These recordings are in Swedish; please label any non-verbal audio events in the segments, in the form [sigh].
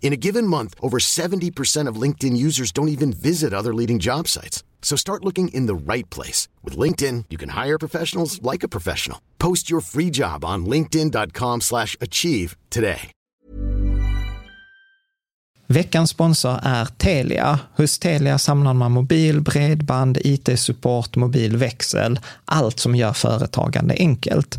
In a given month, over 70% of LinkedIn users don't even visit other leading job sites. So start looking in the right place. With LinkedIn, you can hire professionals like a professional. Post your free job on linkedin.com slash achieve today. Veckans sponsor är Telia. Hos Telia samlar man mobil, bredband, IT-support, mobilväxel, allt som gör företagande enkelt.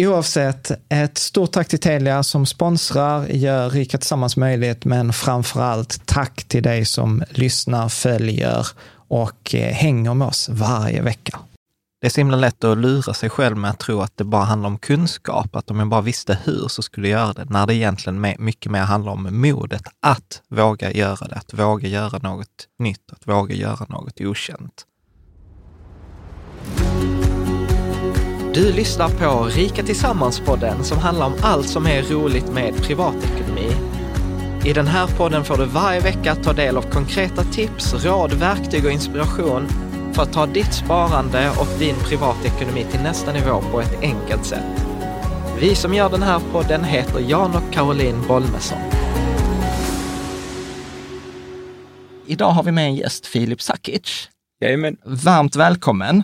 Oavsett, ett stort tack till Telia som sponsrar, gör Rika Tillsammans möjligt, men framför allt tack till dig som lyssnar, följer och eh, hänger med oss varje vecka. Det är så himla lätt att lura sig själv med att tro att det bara handlar om kunskap, att om jag bara visste hur så skulle jag göra det, när det egentligen mycket mer handlar om modet att våga göra det, att våga göra något nytt, att våga göra något okänt. Du lyssnar på Rika Tillsammans-podden som handlar om allt som är roligt med privatekonomi. I den här podden får du varje vecka ta del av konkreta tips, råd, verktyg och inspiration för att ta ditt sparande och din privatekonomi till nästa nivå på ett enkelt sätt. Vi som gör den här podden heter Jan och Caroline Bolmesson. Idag har vi med en gäst, Filip Sakic. Jajamän. Varmt välkommen.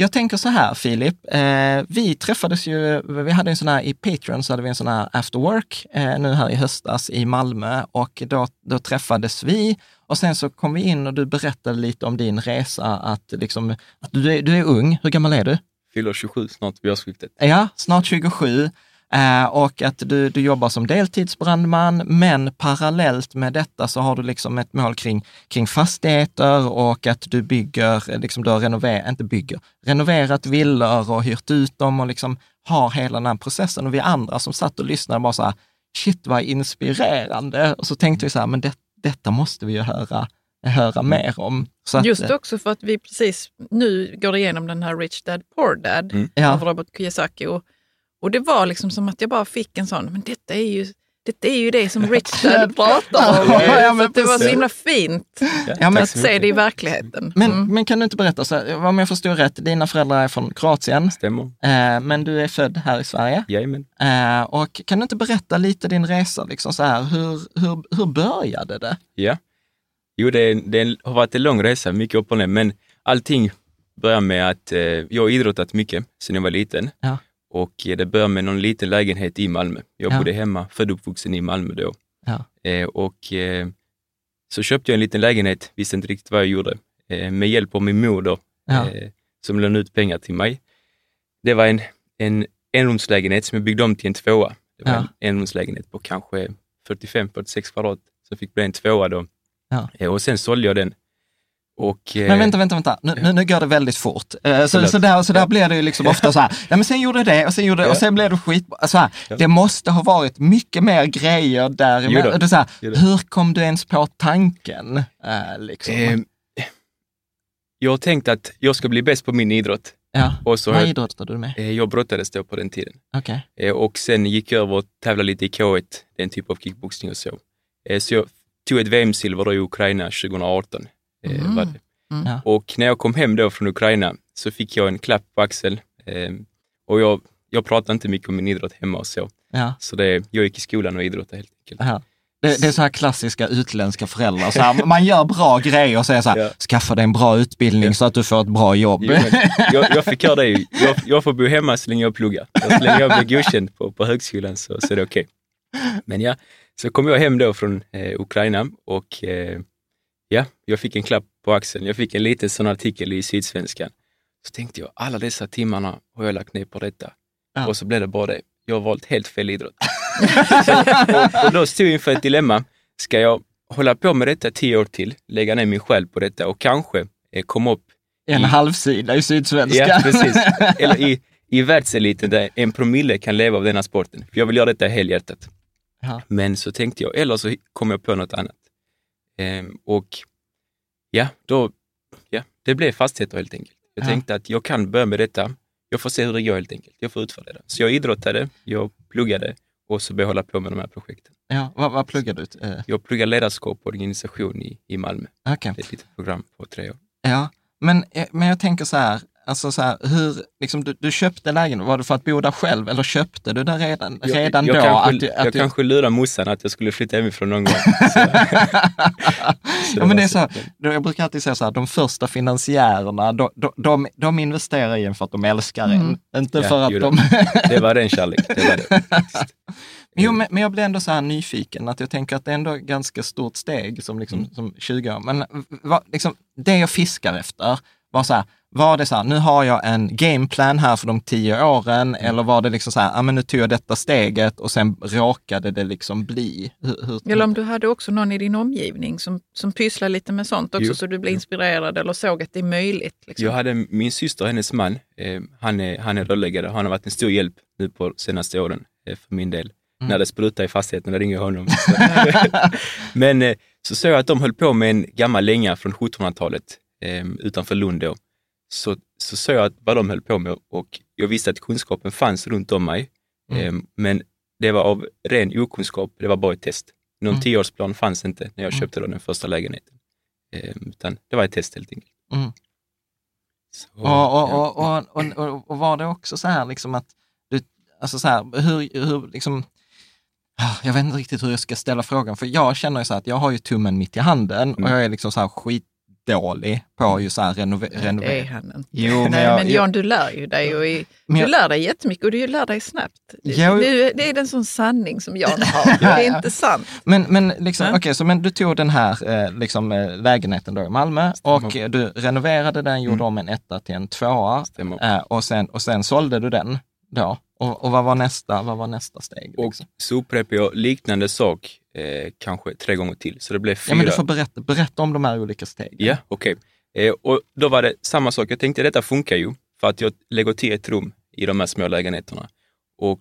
Jag tänker så här, Filip. Eh, vi träffades ju, vi hade en sån här, i Patreon så hade vi en sån här after work eh, nu här i höstas i Malmö och då, då träffades vi och sen så kom vi in och du berättade lite om din resa, att, liksom, att du, är, du är ung. Hur gammal är du? Fyller 27 snart vid årsskiftet. Ja, snart 27. Eh, och att du, du jobbar som deltidsbrandman, men parallellt med detta så har du liksom ett mål kring, kring fastigheter och att du bygger, liksom du har renoverat, inte bygger, renoverat villor och hyrt ut dem och liksom har hela den här processen. Och vi andra som satt och lyssnade bara så här, shit vad inspirerande. Och så tänkte vi så här, men det, detta måste vi ju höra, höra mer om. Att, Just också för att vi precis nu går igenom den här Rich Dad Poor Dad mm. av Robert Kiyosaki. Och och det var liksom som att jag bara fick en sån, men detta är ju detta är ju det som Richard [laughs] pratar om. ja, men det var så himla fint ja, men, att se det i verkligheten. Men, mm. men kan du inte berätta, så här, om jag förstår rätt, dina föräldrar är från Kroatien. Stämmer. Eh, men du är född här i Sverige. Jajamän. Eh, och kan du inte berätta lite din resa, liksom så här, hur, hur, hur började det? Ja, jo det, det har varit en lång resa, mycket upp och ner, men allting började med att eh, jag har idrottat mycket sedan jag var liten. Ja. Och det började med någon liten lägenhet i Malmö. Jag ja. bodde hemma, född och uppvuxen i Malmö då. Ja. Eh, och eh, så köpte jag en liten lägenhet, visste inte riktigt vad jag gjorde, eh, med hjälp av min mor då, Ja. eh, som lånade ut pengar till mig. Det var en, en enrumslägenhet som jag byggde om till en tvåa. Det var en enrumslägenhet på kanske 45-46 kvadrat, så fick bli en tvåa då. Eh, och sen sålde jag den. Och, eh, Men vänta, vänta, vänta. Nu, nu, nu går det väldigt fort. Eh, Så, så, där, så där Ja. blir det ju liksom ofta så här, [laughs] ja men sen gjorde det och sen gjorde det och Ja. sen blev det skit. Så här, Ja. Det måste ha varit mycket mer grejer där. Det så här, hur kom du ens på tanken? Eh, liksom? eh, jag har tänkt att jag ska bli bäst på min idrott. ja. Och så Vad jag, idrottade du med? eh, jag brottades då på den tiden. Okej. Eh, Och sen gick jag över och tävlade lite i K1, den typ av kickboxning och så. Eh, Så jag tog ett VM-silver i Ukraina 2018. Eh, Mm. var det. Mm. Och när jag kom hem då från Ukraina så fick jag en klapp på axel. eh, Och jag, jag pratade inte mycket om min idrott hemma och så. Ja. Så det, jag gick i skolan och idrottade helt enkelt. Ja. Det, det är så här klassiska utländska föräldrar. Så här, [laughs] man gör bra grejer och säger så här, Ja. skaffa dig en bra utbildning Ja. så att du får ett bra jobb. Jo, jag, jag fick göra det. ju. Jag, jag får bo hemma så länge jag pluggar. Så länge jag blir godkänd på, på högskolan så, så är det okej. Men ja, så kom jag hem då från eh, Ukraina och eh, ja, jag fick en klapp på axeln. Jag fick en liten sån artikel i Sydsvenskan. Så tänkte jag, alla dessa timmarna har jag lagt ner på detta. Ja. Och så blev det bara det. Jag har valt helt fel idrott. [laughs] så, och, och då stod jag inför ett dilemma. Ska jag hålla på med detta tio år till, lägga ner min själ på detta och kanske eh, komma upp En i- halvsida i Sydsvenska. Ja, precis. Eller i, i världseliten där en promille kan leva av denna sporten. För jag vill göra detta helhjärtat. Ja. Men så tänkte jag, eller så kom jag på något annat. Ehm, och ja, då, ja, det blev fastigheter helt enkelt. Jag Ja. tänkte att jag kan börja med detta. Jag får se hur det går helt enkelt. Jag får utvärdera. Så jag idrottade, jag pluggade och så började jag hålla på med de här projekten. Ja, vad, vad pluggar du? Eh, Jag pluggar ledarskap och organisation i, i Malmö. Okej. Ett litet program på tre år. Ja, men, eh, men jag tänker så här, alltså så här, hur, liksom, du, du köpte lägenheten, var det för att bo där själv eller köpte du den redan, Jag- redan jag då? Kanske, att du, att jag du, kanske lurade morsan att jag skulle flytta hemifrån någon gång. [laughs] Så, [laughs] ja, men det är så, då jag brukar alltid säga så här, de första finansiärerna, de, de, de, de investerar i en för att de älskar en, Mm. inte Ja, för att de... Det var den kärlek. Det var det. [laughs] Jo, men, men jag blir ändå så här nyfiken, att jag tänker att det är ändå ett ganska stort steg som, liksom, Mm. som 20 år. Men vad, liksom, det jag fiskar efter var så här, var det så här, nu har jag en gameplan här för de tio åren, Mm. eller var det liksom så här, ja men nu tog jag detta steget och sen råkade det liksom bli? Hur, hur, Eller om du hade också någon i din omgivning som, som pysslar lite med sånt också, Jo. så du blev inspirerad eller såg att det är möjligt. Liksom. Jag hade min syster och hennes man, eh, han, är, han är rörläggare. Han har varit en stor hjälp nu på senaste åren eh, för min del. Mm. När det sprutar i fastigheten, då ringer jag honom. [laughs] Men eh, så såg jag att de höll på med en gammal länga från 1700-talet eh, utanför Lund då. Så, så såg jag att vad de höll på med och jag visste att kunskapen fanns runt om mig. Mm. Eh, men det var av ren okunskap, det var bara ett test. Någon Mm. tioårsplan fanns inte när jag Mm. köpte då den första lägenheten. Eh, utan det var ett test helt enkelt. Mm. Så, Och, och, ja. och, och, och, var det också så här liksom att du, alltså så här, hur, hur liksom, ah, jag vet inte riktigt hur jag ska ställa frågan, för jag känner ju så här att jag har ju tummen mitt i handen och Mm. jag är liksom så här skitdålig på ju så här renove, Det är han inte. Jo, men Nej, jag- men jag- Jan, du lär ju dig och i, du jag- lär dig jättemycket och du lär dig snabbt. Jo. Du, det är en sån sanning som Jan har. [laughs] Det är inte sant. Men, men, liksom, Ja. okej, så men du tog den här eh, liksom, eh, lägenheten då i Malmö och eh, du renoverade den, gjorde Mm. om en etta till en tvåa Stämmer. eh, och, sen, och sen sålde du den då. Och, och vad, var nästa, vad var nästa steg? Och Liksom? så upprepade jag liknande sak eh, kanske tre gånger till, så det blev fyra. Ja, men du får berätta, berätta om de här olika stegen. Ja, okej. Eh, och då var det samma sak. Jag tänkte detta funkar ju för att jag lägger till ett rum i de här små lägenheterna. Och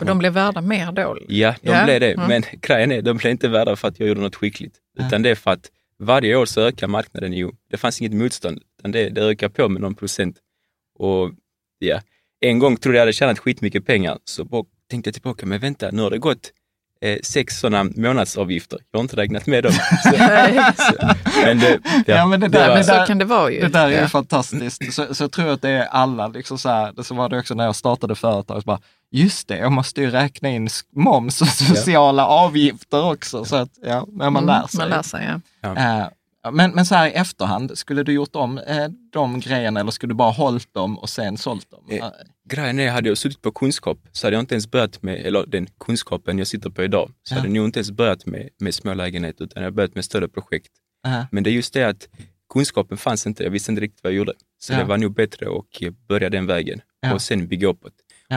Och de blev värda mer då. ja, de Ja, blev det. mm. Men [laughs] grejen är, de blev inte värda för att jag gjorde något skickligt. Ja. Utan det är för att varje år så ökar marknaden ju. Det fanns inget motstånd, utan det, det ökar på med någon procent. Och ja, en gång trodde jag hade tjänat skitmycket pengar, så bara tänkte jag tillbaka, men vänta, nu har det gått eh, sex sådana månadsavgifter. Jag har inte räknat med dem. [laughs] Så, så, men det, ja, Ja, men det där- var, det där- Så kan det vara ju. Det där är ju Ja. fantastiskt. Så, så jag tror att det är alla, liksom så, här, så var det också när jag startade företag, så bara, just det, jag måste ju räkna in moms och sociala avgifter också. Så att, ja, men man Mm, lär sig. Man lär sig, ja. Eh, Men, men så här i efterhand, skulle du gjort om eh, de grejerna eller skulle du bara hållit dem och sen sålt dem? Eh, grejen är, hade jag suttit på kunskap så hade jag inte ens börjat med, eller den kunskapen jag sitter på idag, så ja. hade jag nog inte ens börjat med, med små lägenheter utan jag hade börjat med större projekt. Uh-huh. Men det är just det att kunskapen fanns inte, jag visste inte riktigt vad jag gjorde. Så ja. det var nog bättre att börja den vägen ja. och sen bygga uppåt.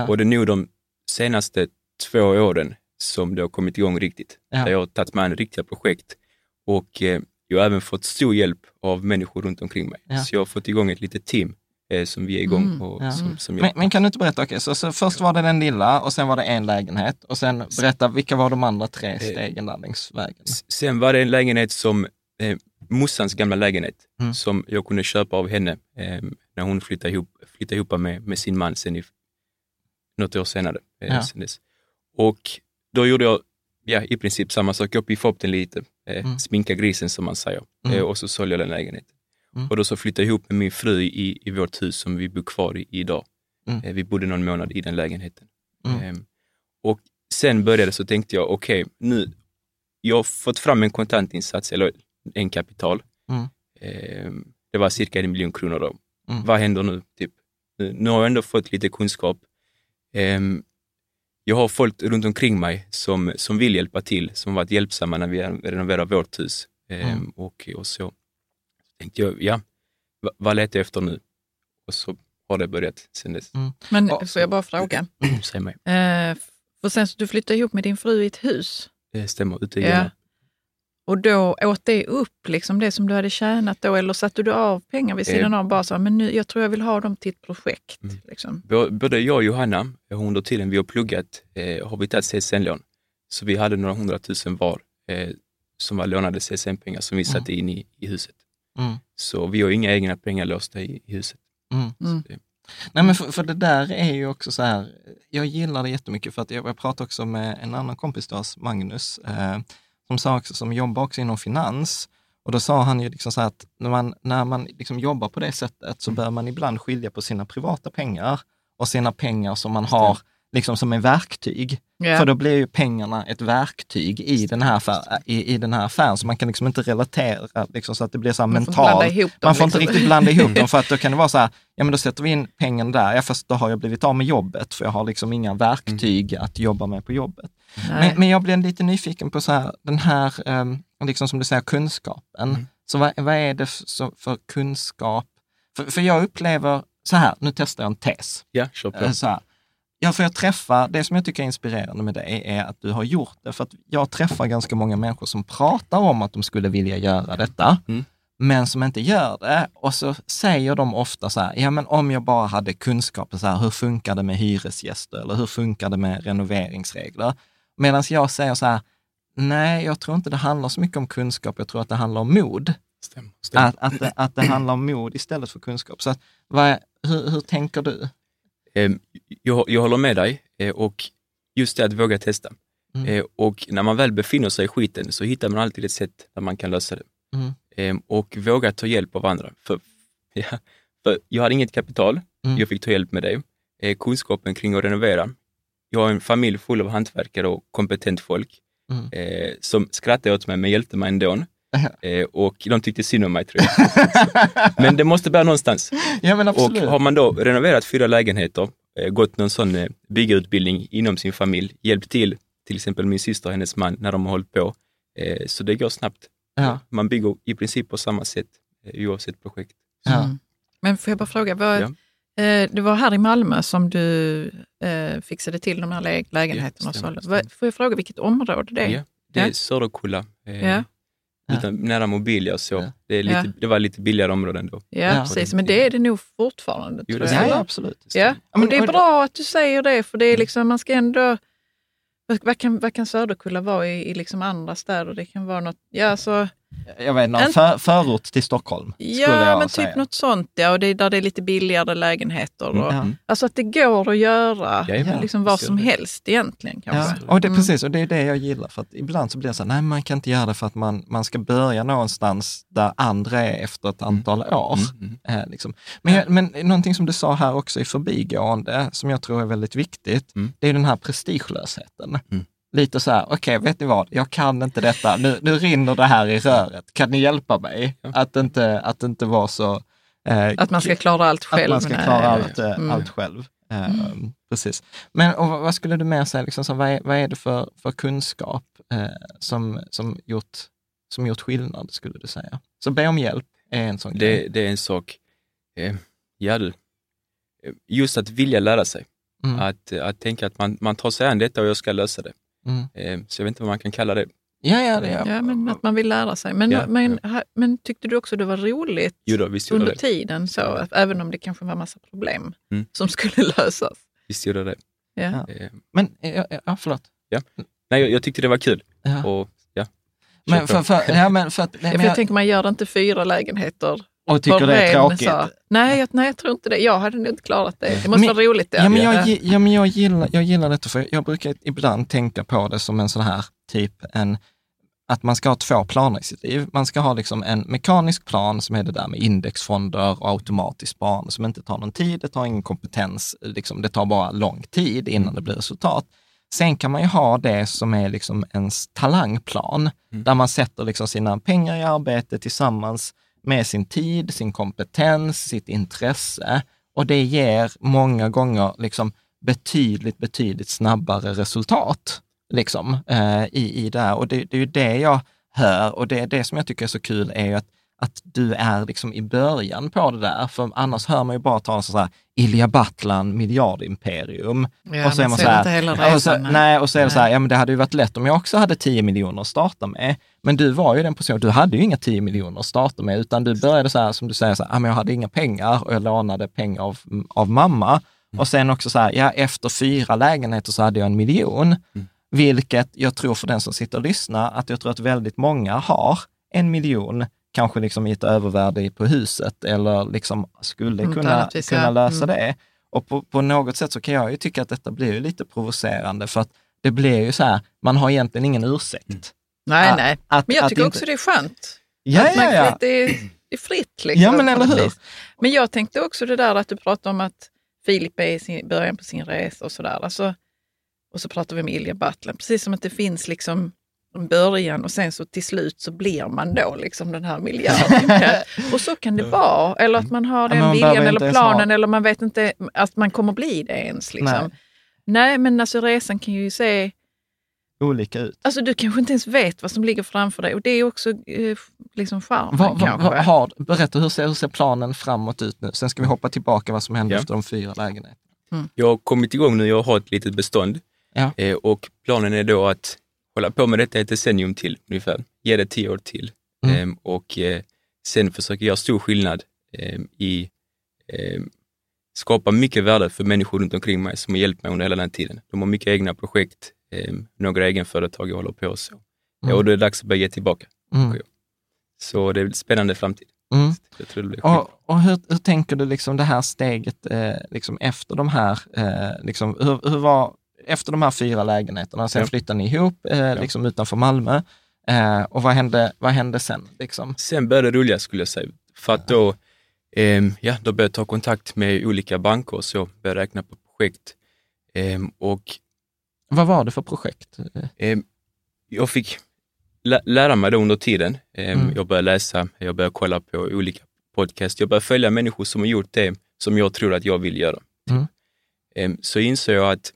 Och det är nog de senaste två åren som det har kommit igång riktigt. Där jag har tagit med en riktiga projekt och eh, jag har även fått stor hjälp av människor runt omkring mig. Ja. Så jag har fått igång ett litet team eh, som vi är igång mm, och ja. som, som men, men, kan du inte berätta, okay, så, så, först var det den lilla och sen var det en lägenhet och sen berätta, vilka var de andra tre eh, stegen där längs vägen? Sen var det en lägenhet som, eh, mossans gamla lägenhet, mm. som jag kunde köpa av henne eh, när hon flyttade ihop, flyttade ihop med, med sin man sen i, något år senare. Eh, ja. sen dess. Och då gjorde jag ja, i princip samma sak. Jag piffade upp den lite, mm. sminka grisen som man säger mm. eh, och så sålde jag den lägenheten. Mm. Och då så flyttade jag ihop med min fru i, i vårt hus som vi bor kvar i idag. Mm. Eh, vi bodde någon månad i den lägenheten. Mm. Ehm, och sen började så tänkte jag, okej, okay, nu, jag har fått fram en kontantinsats eller en kapital. Mm. Ehm, det var cirka en miljon kronor då. Vad händer nu? Typ? Nu har jag ändå fått lite kunskap. Jag har folk runt omkring mig som, som vill hjälpa till, som varit hjälpsamma när vi renoverar vårt hus. Mm. Ehm, och, och så tänkte jag, ja, vad letar jag efter nu? Och så har det börjat sen dess. Mm. Men får jag bara fråga? [clears throat] Säg mig. Eh, för sen så du flyttade ihop med din fru i ett hus? Det stämmer, ute i ja. Och då åt det upp liksom det som du hade tjänat då, eller satte du av pengar vid sidan eh. av bara så, men nu, jag tror jag vill ha dem till ett projekt? Mm. Liksom. Både jag och Johanna, under tiden vi har pluggat, eh, har vi tagit CSN-lån. Så vi hade några hundratusen var eh, som var lånade CSN-pengar som vi mm. satte in i, i huset. Mm. Så vi har inga egna pengar låsta i, i huset. Mm. mm. Nej men för, för, det där är ju också så här, jag gillar det jättemycket för att jag, jag pratade också med en annan kompis till oss, Magnus, eh, som sa också, som jobbar också inom finans. Och då sa han ju liksom så att när man, när man liksom jobbar på det sättet så mm. bör man ibland skilja på sina privata pengar och sina pengar som man har liksom som är verktyg. Yeah. För då blir ju pengarna ett verktyg i den här, affär, i, i den här affären, så man kan liksom inte relatera liksom, så att det blir så här man mentalt. Får man får liksom. inte riktigt blanda ihop dem, [laughs] för att då kan det vara så här, ja men då sätter vi in pengarna där, ja fast då har jag blivit av med jobbet, för jag har liksom inga verktyg mm. att jobba med på jobbet. Men, men, jag blev lite nyfiken på så här, den här, um, liksom som du säger, kunskapen. Mm. Så vad, vad är det för, för kunskap? För, för jag upplever, så här, nu testar jag en tes. Så här, Ja, för jag träffar, det som jag tycker är inspirerande med det är att du har gjort det. För att jag träffar ganska många människor som pratar om att de skulle vilja göra detta, mm. men som inte gör det. Och så säger de ofta så här, ja men om jag bara hade kunskaper, så här, hur funkar det med hyresgäster eller hur funkar det med renoveringsregler? Medan jag säger så här, nej, jag tror inte det handlar så mycket om kunskap, jag tror att det handlar om mod. Stämmer, stämmer. Att, att, det, att det handlar om mod istället för kunskap. Så att, vad, hur, hur tänker du? Ehm, jag, jag håller med dig eh, och just det att våga testa. Mm. Eh, och när man väl befinner sig i skiten så hittar man alltid ett sätt där man kan lösa det. Mm. Ehm, och våga ta hjälp av andra. För, [laughs] ja, för jag hade inget kapital, mm. jag fick ta hjälp med dig. Eh, kunskapen kring att renovera. Jag har en familj full av hantverkare och kompetent folk mm. som skrattade åt mig men hjälpte mig ändå. Eh, och de tyckte synd om mig tror jag. [laughs] men det måste börja någonstans. Ja, men absolut. Och har man då renoverat fyra lägenheter, eh, gått någon sån eh, byggarutbildning inom sin familj, hjälpt till, till exempel min syster och hennes man när de har hållit på. Eh, så det går snabbt. Ja. Man bygger i princip på samma sätt eh, oavsett projekt. Ja. Mm. Men får jag bara fråga, vad, ja. Eh, det var här i Malmö som du eh, fixade till de här lä lägenheterna. Ja, stämmer, stämmer. Får jag fråga vilket område det är? Ja, det är Söderkulla. Ja utan nära Mobilia och så. Ja. Det, är lite, ja. det var lite billigare områden då. Ja, ja precis. Men det är det nog fortfarande. Jo, det ja, absolut. Ja. Och det är bra att du säger det, för det är liksom, man ska ändå... Vad kan, vad kan Söderkulla vara i, i liksom andra städer? Det kan vara något... Ja, alltså, jag vet inte, för, förort till Stockholm. Ja, men typ säga. typ något sånt. Ja, och det är där det är lite billigare lägenheter. Och, mm. Alltså att det går att göra ja, liksom vad som helst egentligen. Kanske. Ja, och det, mm. precis, och det är det jag gillar. För att ibland så blir det så här, nej man kan inte göra det för att man, man ska börja någonstans där andra är efter ett mm. antal mm. år. Mm. [laughs] Eh, liksom. men, jag, men någonting som du sa här också i förbigående, som jag tror är väldigt viktigt, mm. det är den här prestigelösheten. Lite så här, okej, okay, vet ni vad, jag kan inte detta, nu, nu rinner det här i röret, kan ni hjälpa mig? Att, inte, att inte vara så... Eh, att man ska klara allt själv. Att man ska klara allt, eh, mm. allt själv. Eh, mm. Precis. Men och vad skulle du mer säga, liksom, så, vad, är, vad är det för, för kunskap eh, som, som, gjort, som gjort skillnad, skulle du säga? Så be om hjälp är en sån det, grej. Det är en sak. Eh, ja, just att vilja lära sig. Mm. Att, att tänka att man, man tar sig an detta och jag ska lösa det. Mm. Eh, så jag vet inte vad man kan kalla det. Ja, ja, det, ja. ja men att man vill lära sig. Men, ja, men, ja. men tyckte du också det var roligt jo då, under det. tiden, så, även om det kanske var massa problem mm. som skulle [laughs] lösas? Visst gjorde det. Ja. Eh. Men, ja, förlåt. Ja. Nej, jag, jag tyckte det var kul. Och, ja, men för, för, ja, men för, att, [laughs] nej, men jag, jag tänker man gör inte fyra lägenheter och tycker det är tråkigt? Så. Nej, jag, nej, jag tror inte det. Jag hade nog inte klarat det. Det måste men, vara roligt. Ja, men jag, ja, men jag, gillar, jag gillar detta, för jag brukar ibland tänka på det som en sån här typ en att man ska ha två planer i sitt liv. Man ska ha liksom en mekanisk plan som är det där med indexfonder och automatiskt sparande som inte tar någon tid, det tar ingen kompetens, liksom, det tar bara lång tid innan det blir resultat. Sen kan man ju ha det som är liksom ens talangplan, mm. där man sätter liksom sina pengar i arbete tillsammans med sin tid, sin kompetens, sitt intresse och det ger många gånger liksom betydligt, betydligt snabbare resultat liksom, eh, i, i det här. Och det, det, är ju det jag hör och det, det som jag tycker är så kul är ju att att du är liksom i början på det där. För annars hör man ju bara talas om så här, Ilja Battlan miljardimperium. Ja, och så är man så här, och så, nej, och så är det så här, ja men det hade ju varit lätt om jag också hade 10 miljoner att starta med. Men du var ju den personen, du hade ju inga 10 miljoner att starta med, utan du började så här som du säger, så här, ja, men jag hade inga pengar och jag lånade pengar av, av mamma. Mm. Och sen också så här, ja efter fyra lägenheter så hade jag en miljon. Mm. Vilket jag tror för den som sitter och lyssnar, att jag tror att väldigt många har en miljon kanske liksom i ett övervärde på huset eller liksom skulle mm, kunna, kunna lösa mm. det. Och på, på, något sätt så kan jag ju tycka att detta blir lite provocerande för att det blir ju så här, man har egentligen ingen ursäkt. Mm. Nej, att, nej. Att, men jag tycker också det är skönt. Ja, att ja, ja. Det, är, det är fritt. Liksom, ja, men eller hur. Men jag tänkte också det där att du pratade om att Filip är i början på sin resa och sådär. Alltså, och så pratar vi om Ilja Battlen, precis som att det finns liksom början och sen så till slut så blir man då liksom den här miljarden. [laughs] och så kan det vara. Eller att man har den ja, viljan eller planen eller man vet inte att man kommer bli det ens. Liksom. Nej. Nej, men alltså resan kan ju se olika ut. Alltså du kanske inte ens vet vad som ligger framför dig och det är också eh, liksom charmen va, va, kanske. Har, berätta, hur ser, hur ser planen framåt ut nu? Sen ska vi hoppa tillbaka vad som händer ja. efter de fyra lägenheterna. Mm. Jag har kommit igång nu, jag har ett litet bestånd ja. eh, och planen är då att hålla på med detta ett decennium till ungefär, ge det tio år till. Mm. Ehm, och eh, sen försöker jag stor skillnad eh, i eh, skapa mycket värde för människor runt omkring mig som har hjälpt mig under hela den tiden. De har mycket egna projekt, ehm, några egenföretag jag håller på och så. Mm. Och då är det dags att börja ge tillbaka. Mm. Så det är en spännande framtid. Mm. Jag tror det blir och, och hur, hur, tänker du liksom det här steget eh, liksom efter de här, eh, liksom, hur, hur var efter de här fyra lägenheterna, sen ja. flyttade ni ihop eh, ja. liksom utanför Malmö. Eh, och vad hände, vad hände sen? Liksom? Sen började det rulla skulle jag säga. För att då, eh, ja, då började jag ta kontakt med olika banker och så, började räkna på projekt. Eh, och, vad var det för projekt? Ehm, jag fick lä lära mig det under tiden. Ehm, mm. Jag började läsa, jag började kolla på olika podcast. Jag började följa människor som har gjort det som jag tror att jag vill göra. Mm. Ehm, så insåg jag att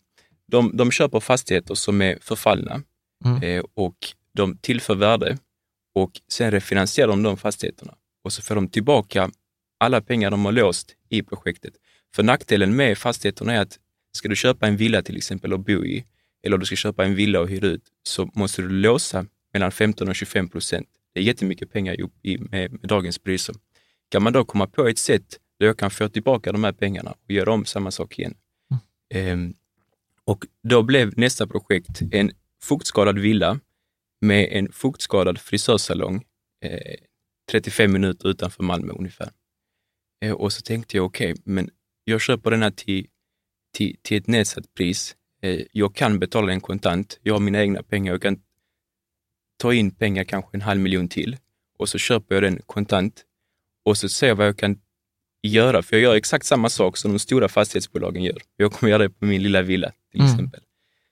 de, de köper fastigheter som är förfallna mm. eh, och de tillför värde och sen refinansierar de de fastigheterna och så får de tillbaka alla pengar de har låst i projektet. För nackdelen med fastigheterna är att ska du köpa en villa till exempel och bo i, eller du ska köpa en villa och hyra ut, så måste du låsa mellan 15 och 25 procent. Det är jättemycket pengar i, med, med dagens priser. Kan man då komma på ett sätt där jag kan få tillbaka de här pengarna och göra om samma sak igen, mm och då blev nästa projekt en fuktskadad villa med en fuktskadad frisörsalong eh, 35 minuter utanför Malmö ungefär. Eh, och så tänkte jag, okej, okay, men jag köper den här till, till, till ett nedsatt pris. Eh, jag kan betala den kontant. Jag har mina egna pengar. Jag kan ta in pengar, kanske en halv miljon till och så köper jag den kontant och så ser jag vad jag kan göra, för jag gör exakt samma sak som de stora fastighetsbolagen gör. Jag kommer göra det på min lilla villa till mm. exempel.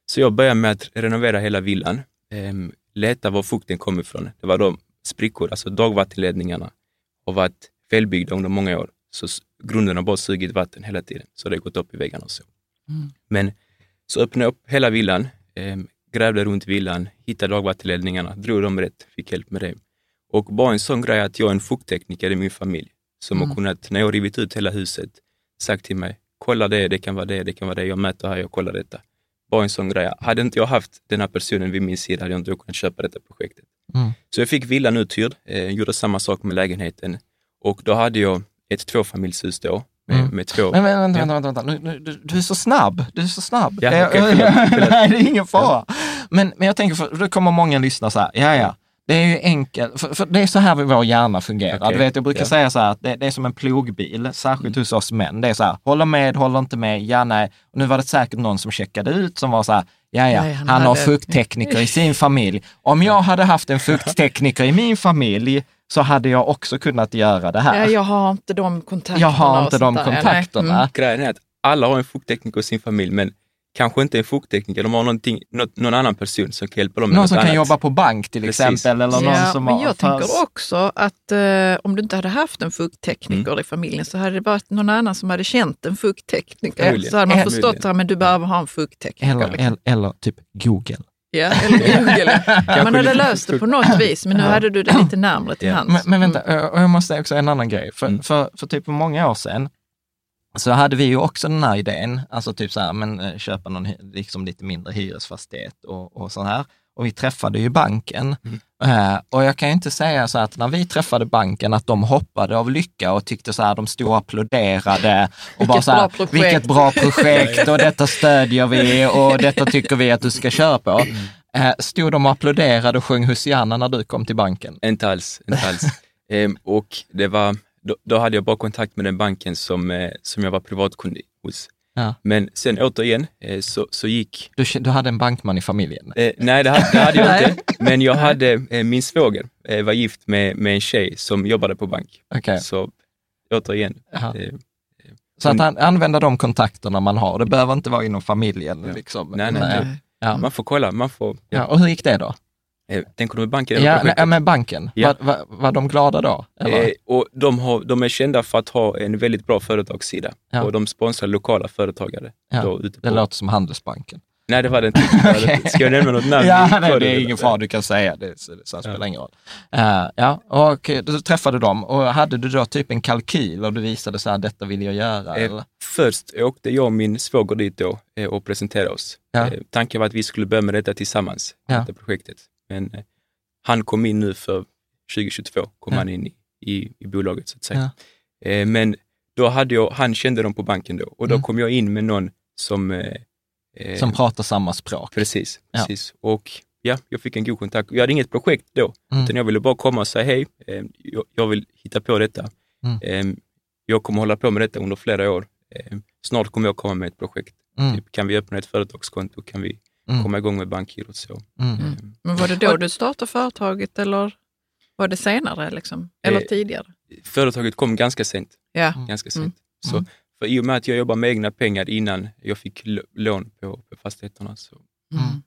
Så jag började med att renovera hela villan, eh, leta var fukten kom ifrån. Det var då sprickor, alltså dagvattenledningarna har varit felbyggda under många år. Så grunden har bara sugit vatten hela tiden, så det har gått upp i väggarna och så. Mm. Men så öppnade jag upp hela villan, eh, grävde runt villan, hittade dagvattenledningarna, drog dem rätt, fick hjälp med det. Och bara en sån grej att jag är en fukttekniker i min familj som mm. har kunnat, när jag rivit ut hela huset, sagt till mig, kolla det, det kan vara det, det kan vara det, jag mäter här, jag kollar detta. Bara en sån grej. Hade inte jag haft den här personen vid min sida hade jag inte kunnat köpa detta projektet. Mm. Så jag fick villan uthyrd, eh, gjorde samma sak med lägenheten och då hade jag ett tvåfamiljshus då med, mm. med två... Men, men vänta, ja. vänta, vänta, nu, nu, du, är så snabb. Du är så snabb. Ja, okay, [laughs] Nej, det är ingen fara. Ja. Men, men jag tänker, för då kommer många lyssna så här, ja ja, det är ju enkelt, för, för, det är så här vår hjärna fungerar. Okay. Du vet, jag brukar yeah. säga så här att det, det, är som en plogbil, särskilt mm. hos oss män. Det är så här, håller med, håller inte med, ja, nej. Och nu var det säkert någon som checkade ut som var så här, ja, ja, han, han har fukttekniker i [laughs] sin familj. Om jag hade haft en fukttekniker i min familj så hade jag också kunnat göra det här. Ja, jag har inte de kontakterna. Jag har inte de kontakterna. Mm. Grejen är att alla har en fukttekniker i sin familj, men kanske inte en fukttekniker, de har någonting, någon annan person som kan hjälpa dem. Någon som annat. kan jobba på bank till Precis. exempel. Eller någon ja, som men jag tänker också att eh, om du inte hade haft en fukttekniker mm. i familjen så hade det varit någon annan som hade känt en fukttekniker. Så hade man Möjligen. förstått att du behöver ha en fukttekniker. Eller, liksom. eller, eller typ Google. Ja, eller [laughs] Google. Man hade löst det på något vis, men nu hade du det lite närmare till hands. Men, men vänta, mm. och jag måste säga också en annan grej. För, mm. för, för typ många år sedan så hade vi ju också den här idén, alltså typ så här, men eh, köpa någon liksom lite mindre hyresfastighet och, och så här. Och vi träffade ju banken. Mm. Uh, och jag kan ju inte säga så att när vi träffade banken att de hoppade av lycka och tyckte så här, de stod och applåderade. Och bara så här, vilket bra projekt och detta stödjer vi och detta tycker vi att du ska köra på. Uh, stod de och applåderade och sjöng Hosianna när du kom till banken? Inte alls, inte alls. um, och det var då, då, hade jag bara kontakt med den banken som, eh, som jag var privatkund hos. Ja. Men sen återigen eh, så, så gick... Du, du hade en bankman i familjen? Eh, nej, det hade, det hade jag inte. [laughs] Men jag hade, eh, min svåger eh, var gift med, med en tjej som jobbade på bank. Okay. Så återigen. Eh, så att an, använda de kontakterna man har, det behöver inte vara inom familjen. Ja. Liksom. Nej, nej, nej. Ja. Man får kolla. Man får, ja. och hur gick det då? Eh, tänker du med banken? Ja, nej, med banken. Ja. Var, var, var de glada då? Eh, och de, har, de är kända för att ha en väldigt bra företagssida ja. och de sponsrar lokala företagare. Ja. Då, ute på... Det låter som Handelsbanken. Nej, det var det inte. [laughs] Ska jag nämna något namn? ja, nej, det är ingen fara, du kan säga det, så det spelar ja. ingen roll. Uh, ja, och då träffade du dem och hade du då typ en kalkyl och du visade så här, detta vill jag göra? Eh, eller? Först åkte jag och min svåger dit då eh, och presenterade oss. Ja. Eh, tanken var att vi skulle börja med detta tillsammans, ja. detta projektet. Men eh, han kom in nu för 2022, kom ja. han in i, i, i, bolaget så att säga. Ja. Eh, men då hade jag, han kände dem på banken då och då mm. kom jag in med någon som... Eh, som pratar samma språk. Precis, precis. Och ja, jag fick en god kontakt. Jag hade inget projekt då, mm. utan jag ville bara komma och säga hej, jag, vill hitta på detta. Mm. Eh, jag kommer hålla på med detta under flera år. snart kommer jag komma med ett projekt. Mm. Typ, kan vi öppna ett företagskonto? Kan vi mm. komma igång med bankgirot. Så. Mm. Mm. Men var det då du startade företaget eller var det senare? Liksom? Eller eh, tidigare? Företaget kom ganska sent. Ja. Ganska sent. Mm. Så, mm. för I och med att jag jobbade med egna pengar innan jag fick lån på, på fastigheterna. Så. Mm.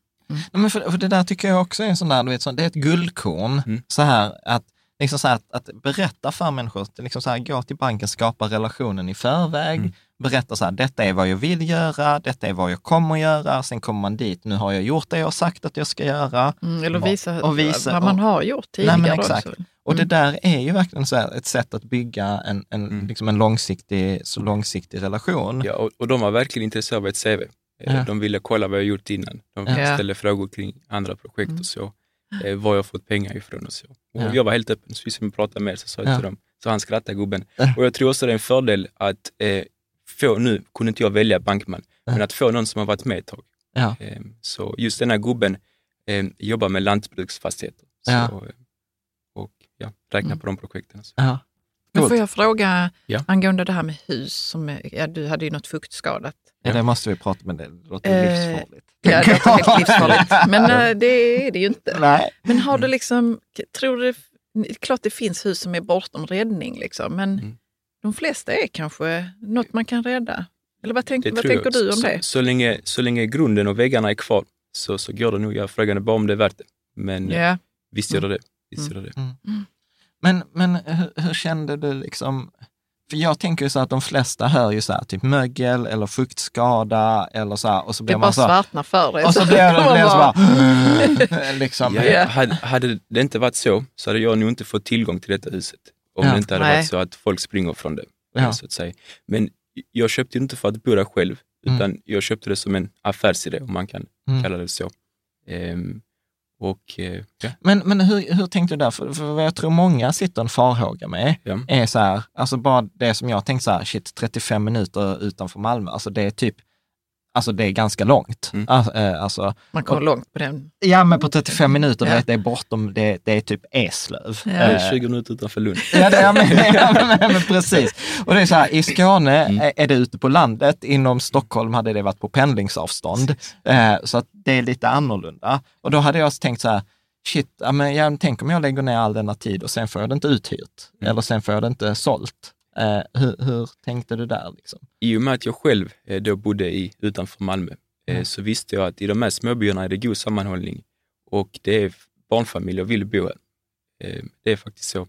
Ja, men för, för, det där tycker jag också är en sån där, du vet, så, det är ett guldkorn. Så här att liksom så här, att, att berätta för människor, liksom så här, gå till banken, skapa relationen i förväg, mm. Berätta så här, detta är vad jag vill göra, detta är vad jag kommer göra, sen kommer man dit, nu har jag gjort det jag har sagt att jag ska göra. Mm, eller visa, och visa vad man har gjort tidigare nej, exakt. också. Mm. Och det mm. där är ju verkligen så ett sätt att bygga en, en, mm. liksom en långsiktig, så långsiktig relation. Ja, och, och de var verkligen intresserade av ett CV. Eh, ja. De ville kolla vad jag gjort innan. De ja. ställde frågor kring andra projekt och så eh, var jag fått pengar ifrån och så. Och ja. Jag var helt öppen, så vi skulle prata mer, så sa jag ja. till dem. Så han skrattade gubben. Och jag tror också det är en fördel att eh, få, nu kunde inte jag välja bankman, men att få någon som har varit med ett tag. Ja. Eh, så just den här gubben eh, jobbar med lantbruksfastigheter. Så, ja. Eh, och ja, räknar mm. på de projekten. Så. Ja. Men får jag fråga ja. angående det här med hus, som, ja, du hade ju något fuktskadat. Ja, det måste vi prata med, det låter eh, livsfarligt. Ja, det låter helt [laughs] livsfarligt, men äh, det är det ju inte. Nej. Men har du liksom, tror du, klart det finns hus som är bortom räddning, liksom, men mm. De flesta är kanske något man kan rädda. Eller vad, tänk, vad tänker du om så, det? Så länge, så länge grunden och väggarna är kvar så, så går det nog. Jag frågade bara om det är värt det. Men yeah. visst gör det det. Visst gör det. Mm. Mm. Men, men hur, hur, kände du liksom, för jag tänker ju så att de flesta hör ju så här, typ mögel eller fuktskada eller så här, och så blir det man [laughs] så bara svartnar för dig. Och så blir det, blir så bara, liksom. Ja, hade, hade det inte varit så, så hade jag nog inte fått tillgång till detta huset. Om ja. det inte hade Nej. varit så att folk springer från det. Ja. Så att säga. Men jag köpte inte för att bo där själv, mm. utan mm. jag köpte det som en affärsidé, om man kan mm. kalla det så. Um, och, eh, ja. Men, men hur, hur tänkte du där? För, för vad jag tror många sitter en farhåga med ja. är så här, alltså bara det som jag tänkte så här, shit, 35 minuter utanför Malmö, alltså det är typ Alltså det är ganska långt. Mm. Eh, alltså, Man kommer och, långt på den. Ja, men på 35 minuter, ja. det är bortom, det, det är typ Eslöv. Ja. Det är 20 minuter utanför Lund. Ja, det, ja, men, ja, [laughs] men, men, precis. Och det är så här, i Skåne mm. är det ute på landet, inom Stockholm hade det varit på pendlingsavstånd. Eh, så att det är lite annorlunda. Och då hade jag tänkt så här, shit, ja, men jag, tänk om jag lägger ner all denna tid och sen får jag det inte uthyrt. Mm. Eller sen får jag det inte sålt. Eh, hur, hur, tänkte du där? Liksom? I och med att jag själv eh, då bodde i, utanför Malmö eh, mm. så visste jag att i de här småbyarna är det god sammanhållning och det är barnfamiljer vill bo här. Eh, det är faktiskt så.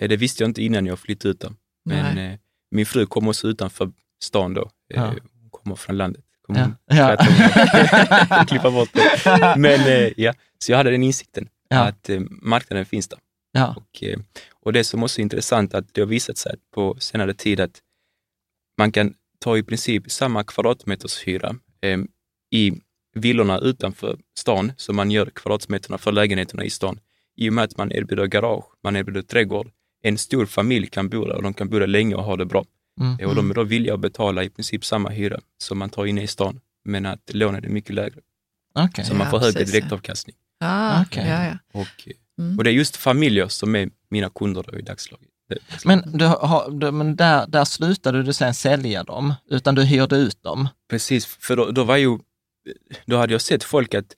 Eh, det visste jag inte innan jag flyttade ut där. Men eh, min fru kom också utanför stan då. Ja. Hon kommer från landet. Kommer ja. [laughs] ja. [laughs] klippa bort det. [laughs] Men ja, så jag hade den insikten ja. att marknaden finns där. Ja. Och, eh, och det som också är intressant att det har visat sig på senare tid att man kan ta i princip samma kvadratmetershyra eh, i villorna utanför stan som man gör kvadratmeterna för lägenheterna i stan. I och med att man erbjuder garage, man erbjuder trädgård. En stor familj kan bo där och de kan bo där länge och ha det bra. Mm. Och de är då villiga att betala i princip samma hyra som man tar inne i stan, men att lånet är mycket lägre. Okay, så man får högre direktavkastning. Ah, okay. ja, ja. Och, eh, Mm. Och det är just familjer som är mina kunder i dagsläget. Men, du har, du, men där, där slutade du sen sälja dem, utan du hyrde ut dem? Precis, för då, då var ju, då hade jag sett folk att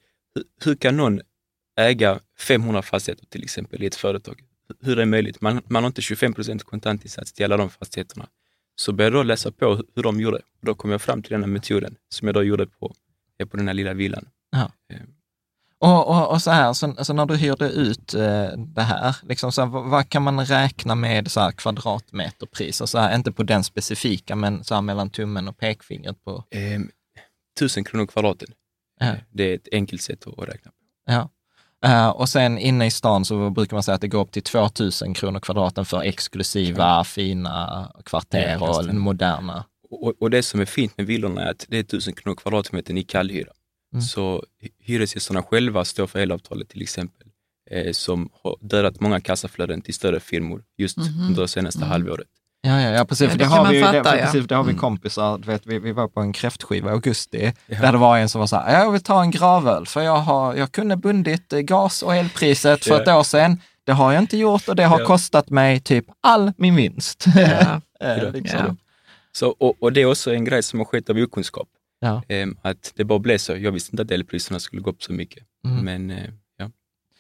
hur kan någon äga 500 fastigheter till exempel i ett företag? Hur är det möjligt? Man, man har inte 25 procent kontantinsats till alla de fastigheterna. Så började jag läsa på hur de gjorde. Då kom jag fram till den här metoden som jag då gjorde på, på den här lilla villan. Ja. Och, och, och, så här, så, så, när du hyrde ut eh, det här, liksom så här, vad, vad, kan man räkna med så här, kvadratmeterpriser? Så här, inte på den specifika, men så här, mellan tummen och pekfingret på? Eh, tusen kronor kvadraten. Ja. Det är ett enkelt sätt att räkna på. Ja. Uh, och sen inne i stan så brukar man säga att det går upp till 2000 kronor kvadraten för exklusiva, ja. fina kvarter och moderna. Och, och, det som är fint med villorna är att det är 1000 kronor kvadratmetern i kallhyra. Mm. Så hyresgästerna själva står för elavtalet till exempel, eh, som har dödat många kassaflöden till större firmor just mm -hmm. under det senaste mm. halvåret. Ja, ja, ja, precis. Ja, det, det, har vi, fatta, det, ja. precis, det har vi mm. kompisar, du vet, vi, vi var på en kräftskiva i augusti, ja. där det var en som var så här, jag vill ta en gravöl, för jag, har, jag kunde bundit eh, gas och elpriset för ja. ett år sedan. Det har jag inte gjort och det har kostat mig typ all min vinst. [laughs] eh, liksom. Så, och, och, det är också en grej som har skett av okunskap. Ja. Ehm, att det bara blev så. Jag visste inte att elpriserna skulle gå upp så mycket. Mm. Men eh, ja.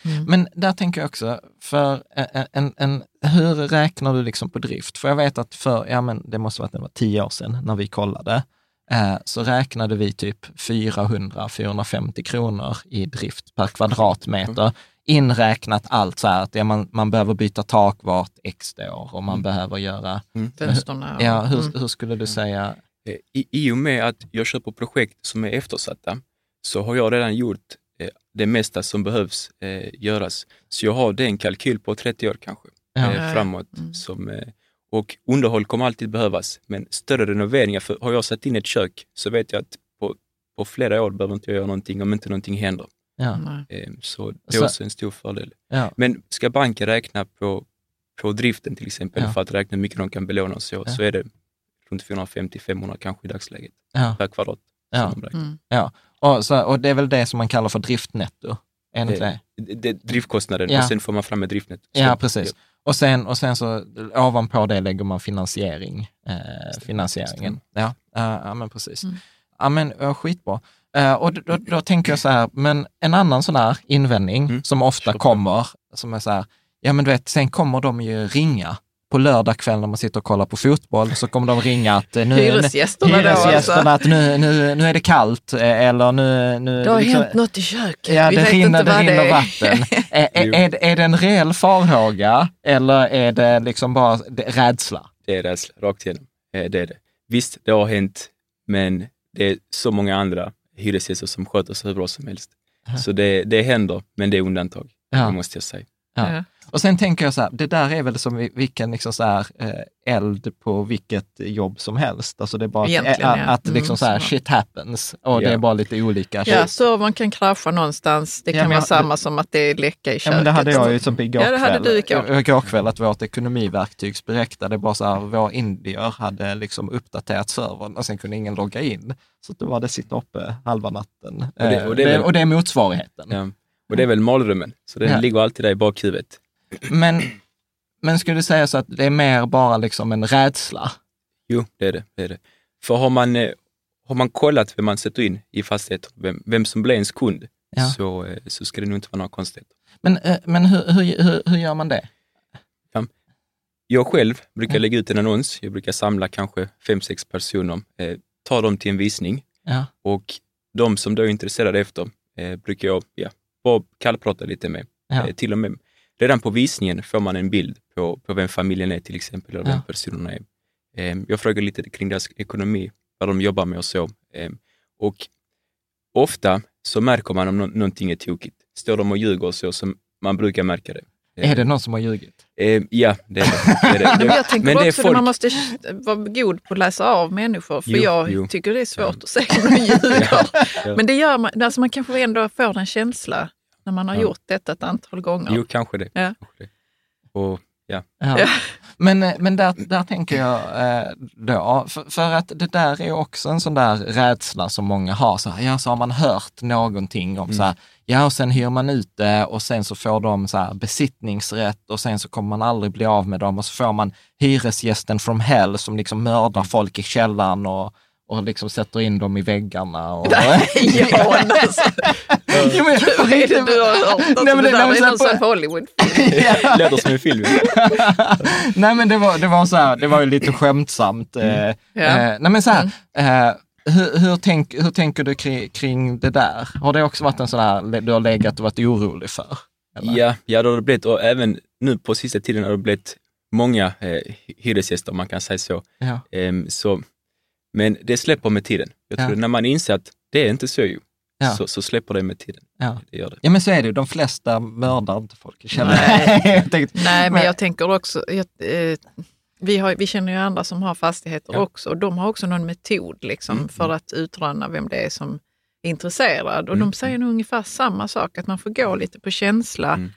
Mm. Men där tänker jag också, för en, en, en, hur räknar du liksom på drift? För jag vet att för, ja men det måste varit det var tio år sedan när vi kollade, eh, så räknade vi typ 400-450 kronor i drift per kvadratmeter. Mm. Inräknat allt så här att ja, man, man behöver byta tak vart x år och man mm. behöver göra... Mm. Fönsterna. Ja, hur, mm. hur skulle du säga? Eh, I, I och med att jag köper projekt som är eftersatta så har jag redan gjort eh, det mesta som behövs eh, göras. Så jag har den kalkyl på 30 år kanske ja. eh, framåt. Mm. Som, eh, och underhåll kommer alltid behövas, men större renoveringar, för har jag satt in ett kök så vet jag att på, på flera år behöver inte jag göra någonting om inte någonting händer. Ja. Eh, så det är så, också en stor fördel. Ja. Men ska banken räkna på, på driften till exempel, för att räkna hur mycket de kan belåna så, så är det runt 450-500 kanske i dagsläget ja. per kvadrat. Ja. Mm. ja. Och, så, och det är väl det som man kallar för driftnetto? Är det, det? det, det driftkostnaden ja. och sen får man fram ett driftnetto. Ja, precis. Och sen, och sen så ovanpå det lägger man finansiering, eh, finansieringen. Ja, uh, ja, men precis. Mm. Ja, men uh, skitbra. Uh, och då, då, då, tänker jag så här, men en annan sån här invändning mm. som ofta kommer, som är så här, ja men du vet, sen kommer de ju ringa på lördag kväll när man sitter och kollar på fotboll så kommer de ringa att eh, nu, hyresgästerna, hyresgästerna då, alltså. att nu, nu, nu är det kallt eh, eller nu... nu det har liksom, hänt något i köket. Ja, det rinner, det rinner vatten. är, [laughs] är, är, är det en reell farhåga eller är det liksom bara rädsla? Det är rädsla, rakt igenom. Det är det. Visst, det har hänt, men det är så många andra hyresgäster som sköter sig hur bra som helst. Ja. Så det, det händer, men det är undantag, ja. det måste jag säga. Ja. Och sen tänker jag så här, det där är väl som vilken liksom så här, eh, eld på vilket jobb som helst. Alltså det är bara att, ja. att liksom mm, så här, shit happens och ja. det är bara lite olika. Ja, så man kan krascha någonstans. Det kan ja, vara samma som att det är läcka i köket. Ja, men det hade jag ju som igår ja, det hade kväll. Du igår. igår kväll, att vårt ekonomiverktygsberäktade bara så här, våra indier hade liksom uppdaterat servern och sen kunde ingen logga in. Så då var det sitta uppe halva natten. Och det, och det, är, väl, och det är motsvarigheten. Ja. Och det är väl mardrömmen, så den ligger alltid där i bakhuvudet. Men, men skulle du säga så att det är mer bara liksom en rädsla? Jo, det är det. det, är det. För har man, eh, har man kollat vem man sätter in i fastigheten, vem, vem som blir ens kund, ja. så, eh, så ska det nog inte vara några konstigheter. Men, eh, men hur, hur, hur, hur gör man det? Ja. Jag själv brukar lägga ut en annons. Jag brukar samla kanske fem, sex personer, eh, ta dem till en visning ja. och de som då är intresserade efter eh, brukar jag ja, bara kallprata lite med. Ja. Eh, till och med redan på visningen får man en bild på, på vem familjen är till exempel, eller ja. vem personerna är. Ehm, jag frågar lite kring deras ekonomi, vad de jobbar med och så. Ehm, och ofta så märker man om någonting är tokigt. Står de och ljuger och så, så man brukar märka det. Är det någon som har ljugit? Ja, det är det. [laughs] det, är det. jag tänker men också folk... att man måste vara god på att läsa av människor, för jo, jag jo. tycker det är svårt ja. att se om de [laughs] ljuger. Ja, ja. Men det gör man, alltså man kanske ändå får en känsla när man har ja. gjort detta ett antal gånger. Jo, kanske det. Ja. Kanske det. Och, ja. ja. Men, eh, men där, där tänker jag eh, då, för, för, att det där är också en sån där rädsla som många har. Så här, ja, så har man hört någonting om mm. så här, ja, och sen hyr man ut det och sen så får de så här besittningsrätt och sen så kommer man aldrig bli av med dem och så får man hyresgästen from hell som liksom mördar folk i källaren och och liksom sätter in dem i väggarna. Och... [laughs] Nej, Jan alltså. [laughs] men, Gud, är det du har hört? Alltså, nej, men det, det där var någon sån Hollywoodfilm. Låter som en film. nej, men det var, det var så här, det var ju lite skämtsamt. Mm. Eh, ja. eh, nej, men så här, mm. eh, hur, hur, tänk, hur tänker du kring, kring, det där? Har det också varit en sån här, du har legat och varit orolig för? Eller? Ja, ja, det har det blivit och även nu på sista tiden har det blivit många eh, hyresgäster, om man kan säga så. Ja. Eh, så men det släpper med tiden. Jag tror ja. när man inser att det är inte så ju, ja. så, så, släpper det med tiden. Ja. Det gör det. ja men så är det de flesta mördar inte folk. Nej. [laughs] tänkte, Nej, men jag tänker också, jag, eh, vi, har, vi känner ju andra som har fastigheter också och de har också någon metod liksom, mm. för att utröna vem det är som är intresserad. Och mm. de säger nog ungefär samma sak, att man får gå lite på känsla. Mm.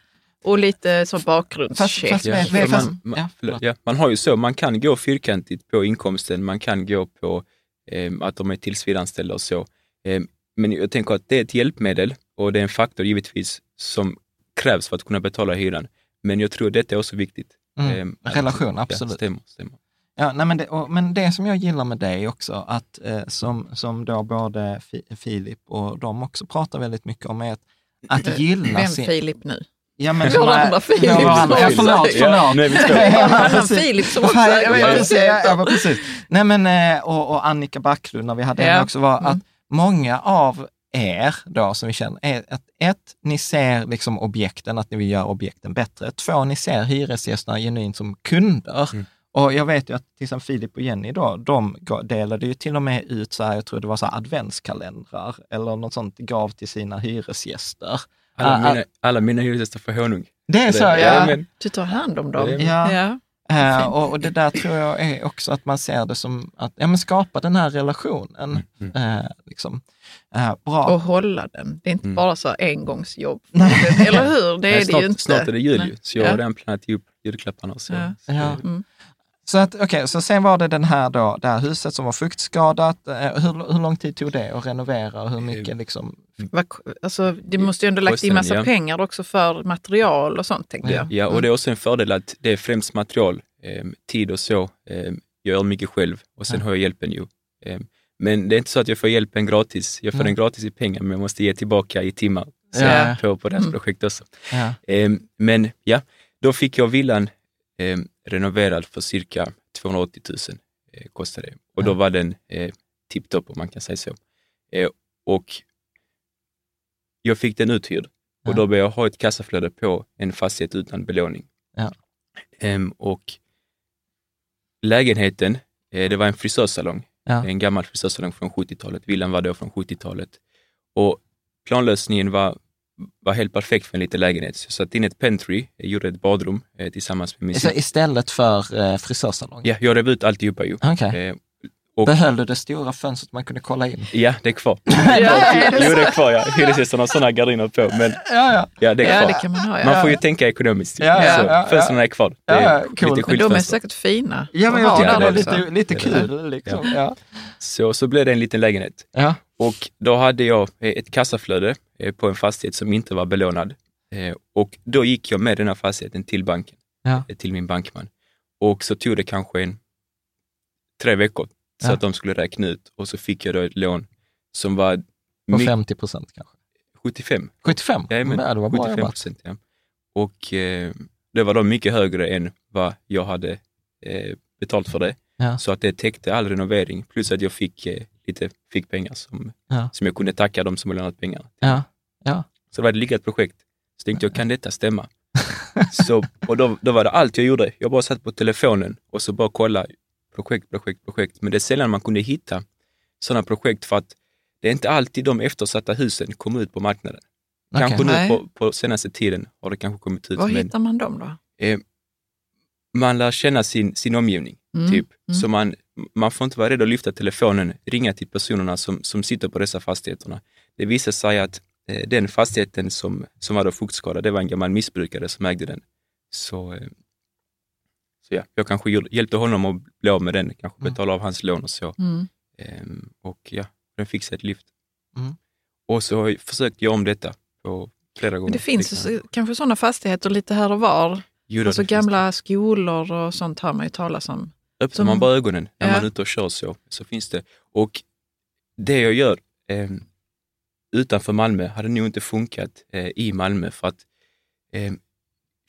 Och lite som bakgrundscheck. Ja, man, man, ja, ja, man har ju så, man kan gå fyrkantigt på inkomsten, man kan gå på eh, att de är tillsvidareanställda och så. Eh, men jag tänker att det är ett hjälpmedel och det är en faktor givetvis som krävs för att kunna betala hyran. Men jag tror att detta är också viktigt. Mm. Eh, Relation, absolut. Ja, stämmer, stämmer. Ja, nej, men, det, och, men det som jag gillar med dig också, att eh, som, som då både Filip och de också pratar väldigt mycket om, är att, att gilla Vem sin... Filip nu? Ja, men andra Filip. Ja, förlåt, [laughs] förlåt. är vi. Annan Filip som också ja, precis. Nej, men, eh, och, och Annika Backlund, när vi hade ja. henne också, var mm. att många av er då som vi känner, är att ett, ni ser liksom objekten, att ni vill göra objekten bättre. Två, ni ser hyresgästerna genuint som kunder. Mm. Och jag vet ju att till exempel Filip och Jenny då, de delade ju till och med ut så här, jag tror det var så här adventskalendrar eller något sånt, gav till sina hyresgäster. Alla, mina, alla mina hyresgäster får honung. Det är så, det, ja. Men, du tar hand om dem. Ja. ja. Uh, och, och, det där tror jag är också att man ser det som att ja, men skapa den här relationen. Mm. Uh, liksom. uh, bra. Och hålla den. Det är inte mm. bara så engångsjobb. [laughs] Eller hur? Det är Nej, snart, det ju inte. Snart är det jul ju, så jag har redan planerat ihop julklapparna. Så, ja. så mm. Så, att, okay, så sen var det den här då, det här huset som var fuktskadat. Eh, hur, hur lång tid tog det att renovera och hur mycket liksom? Alltså, det måste ju ändå lagt in massa ja. pengar också för material och sånt, tänker jag. Ja, och det är också en fördel att det är främst material, eh, tid och så. Eh, jag gör mycket själv och sen ja. har jag hjälpen ju. Eh, men det är inte så att jag får hjälpen gratis. Jag får mm. den gratis i pengar, men jag måste ge tillbaka i timmar så, ja. på, på deras mm. projekt också. Ja. Eh, men ja, då fick jag villan eh, renoverad för cirka 280 000 eh, kostade det. Och då var den eh, tipptopp om man kan säga så. Eh, och jag fick den uthyrd Ja. och då började jag ha ett kassaflöde på en fastighet utan belåning. Ja. Ehm, och lägenheten, eh, det var en frisörsalong, Ja. en gammal frisörsalong från 70-talet. Villan var då från 70-talet. Och planlösningen var, var helt perfekt för en liten lägenhet. Så jag satte in ett pentry, jag gjorde ett badrum eh, tillsammans med min Så syster. istället för eh, frisörsalong? Ja, jag rev ut alltihopa ju. Okej. Eh, och, Behöll du det stora fönstret man kunde kolla in? ja, det är kvar. [laughs] Ja, är det jo, det är kvar. Ja. Hyresgästerna har sådana gardiner på, men Ja, ja. ja, det är Ja, kvar. det kan man ha. Ja. Man får ju tänka ekonomiskt. Ja, ja, så ja, ja. fönstren är kvar. Det Ja, är ja, lite cool. Men de är säkert fina. Ja, men jag tycker det är lite, lite kul. Liksom. Ja. Så, så blev det en liten lägenhet. Ja. Och då hade jag ett kassaflöde eh, på en fastighet som inte var belånad. Eh, Och då gick jag med den här fastigheten till banken, Ja. eh, till min bankman. Och så tog det kanske en, tre veckor så Ja. att de skulle räkna ut och så fick jag då ett lån som var På my- 50 procent kanske. 75. 75? Jajamän, Ja, det var bra 75 jobbat. procent. Ja. Och eh, det var då mycket högre än vad jag hade eh, betalt för det. Ja. Så att det täckte all renovering plus att jag fick eh, lite fick pengar som, Ja. som jag kunde tacka de som hade lånat pengar. Ja. Ja. Så det var ett lyckat projekt. Så tänkte jag, kan detta stämma? [laughs] så, och då, då var det allt jag gjorde. Jag bara satt på telefonen och så bara kolla projekt, projekt, projekt. Men det är sällan man kunde hitta sådana projekt för att det är inte alltid de eftersatta husen kommer ut på marknaden. Kanske Okej. nu Nej. på, på senaste tiden har det kanske kommit ut. Var men, hittar man dem då? eh, man lär känna sin, sin omgivning, Mm. typ. Mm. Så man, man får inte vara rädd att lyfta telefonen, ringa till personerna som, som sitter på dessa fastigheterna. Det visar sig att eh, den fastigheten som, som var då fuktskadad, det var en gammal missbrukare som ägde den. Så, eh, så ja, jag kanske hjälpte honom att bli av med den, kanske Mm. betala av hans lån och så. Mm. Ehm, och ja, den fick sig ett lyft. Mm. Och så har jag- försökte jag om detta på flera gånger. Men det finns Liksom. ju så- kanske sådana fastigheter lite här och var. Jo då, Alltså det finns gamla skolor och sånt har man ju talat om. Öppnar Som- man bara ögonen när Ja. man är ute och kör så, så finns det. Och det jag gör eh, utanför Malmö hade nog inte funkat eh, i Malmö för att eh,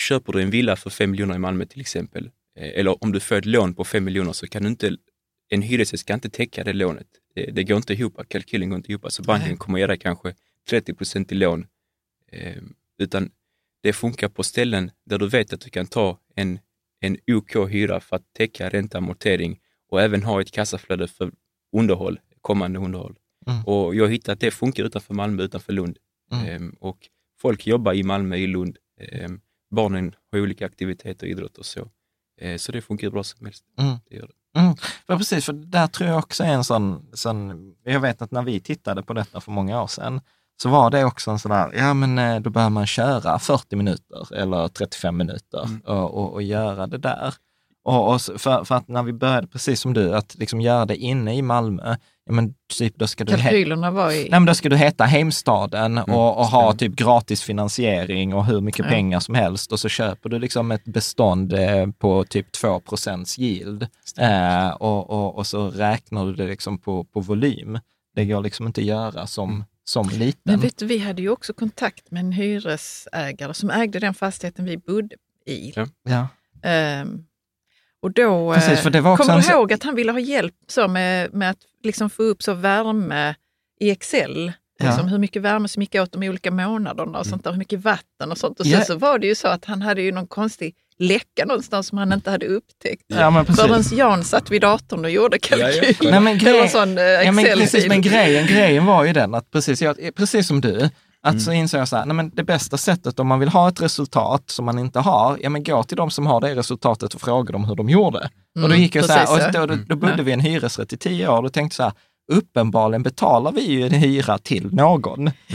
köper du en villa för 5 miljoner i Malmö till exempel, eller om du får ett lån på 5 miljoner så kan du inte, en hyresgäst kan inte täcka det lånet. Det, det går inte ihop, kalkylen går inte ihop. Så banken Nej. kommer ge dig kanske 30 procent i lån. Eh, utan det funkar på ställen där du vet att du kan ta en en OK hyra för att täcka ränta, amortering och även ha ett kassaflöde för underhåll, kommande underhåll. Mm. Och jag har hittat att det funkar utanför Malmö, utanför Lund. Mm. Ehm, och folk jobbar i Malmö, i Lund. Ehm, barnen har olika aktiviteter, idrott och så. Ehm, så det funkar bra som helst. Mm. Det gör det. Mm. Ja, precis, för där tror jag också är en sån, sån, jag vet att när vi tittade på detta för många år sedan, så var det också en sån där, ja men eh, då behöver man köra 40 minuter eller 35 minuter Mm. och, och, och göra det där. Och, och för, för att när vi började, precis som du, att liksom göra det inne i Malmö, ja men typ då ska du... he- Kalkylerna var i... Nej, men då ska du heta Heimstaden och, och ha typ gratis finansiering och hur mycket Ja. pengar som helst och så köper du liksom ett bestånd eh, på typ 2 yield eh, och, och, och så räknar du det liksom på, på volym. Det går liksom inte att göra som, som liten. Men vet du, vi hade ju också kontakt med en hyresägare som ägde den fastigheten vi bodde i. Ja. ja. Ehm, och då, Precis, eh, för det var också kommer du ihåg att han ville ha hjälp så med, med att liksom få upp så värme i Excel? Ja. Liksom hur mycket värme som gick åt de olika månaderna och sånt där, hur mycket vatten och sånt. Och Ja. sen så var det ju så att han hade ju någon konstig läcka någonstans som han inte hade upptäckt. Ja, men. Förrän Jan satt vid datorn och gjorde Ja, ja. Nej, men grej- sån eh, Ja, men, precis, men grejen, grejen var ju den att precis, jag, precis som du, att så insåg jag så här, nej men det bästa sättet om man vill ha ett resultat som man inte har, ja men gå till de som har det resultatet och fråga dem hur de gjorde. och då Mm, gick jag så här, och då, då, då bodde Ja. vi i en hyresrätt i tio år, då tänkte så här, uppenbarligen betalar vi ju en hyra till någon. [laughs]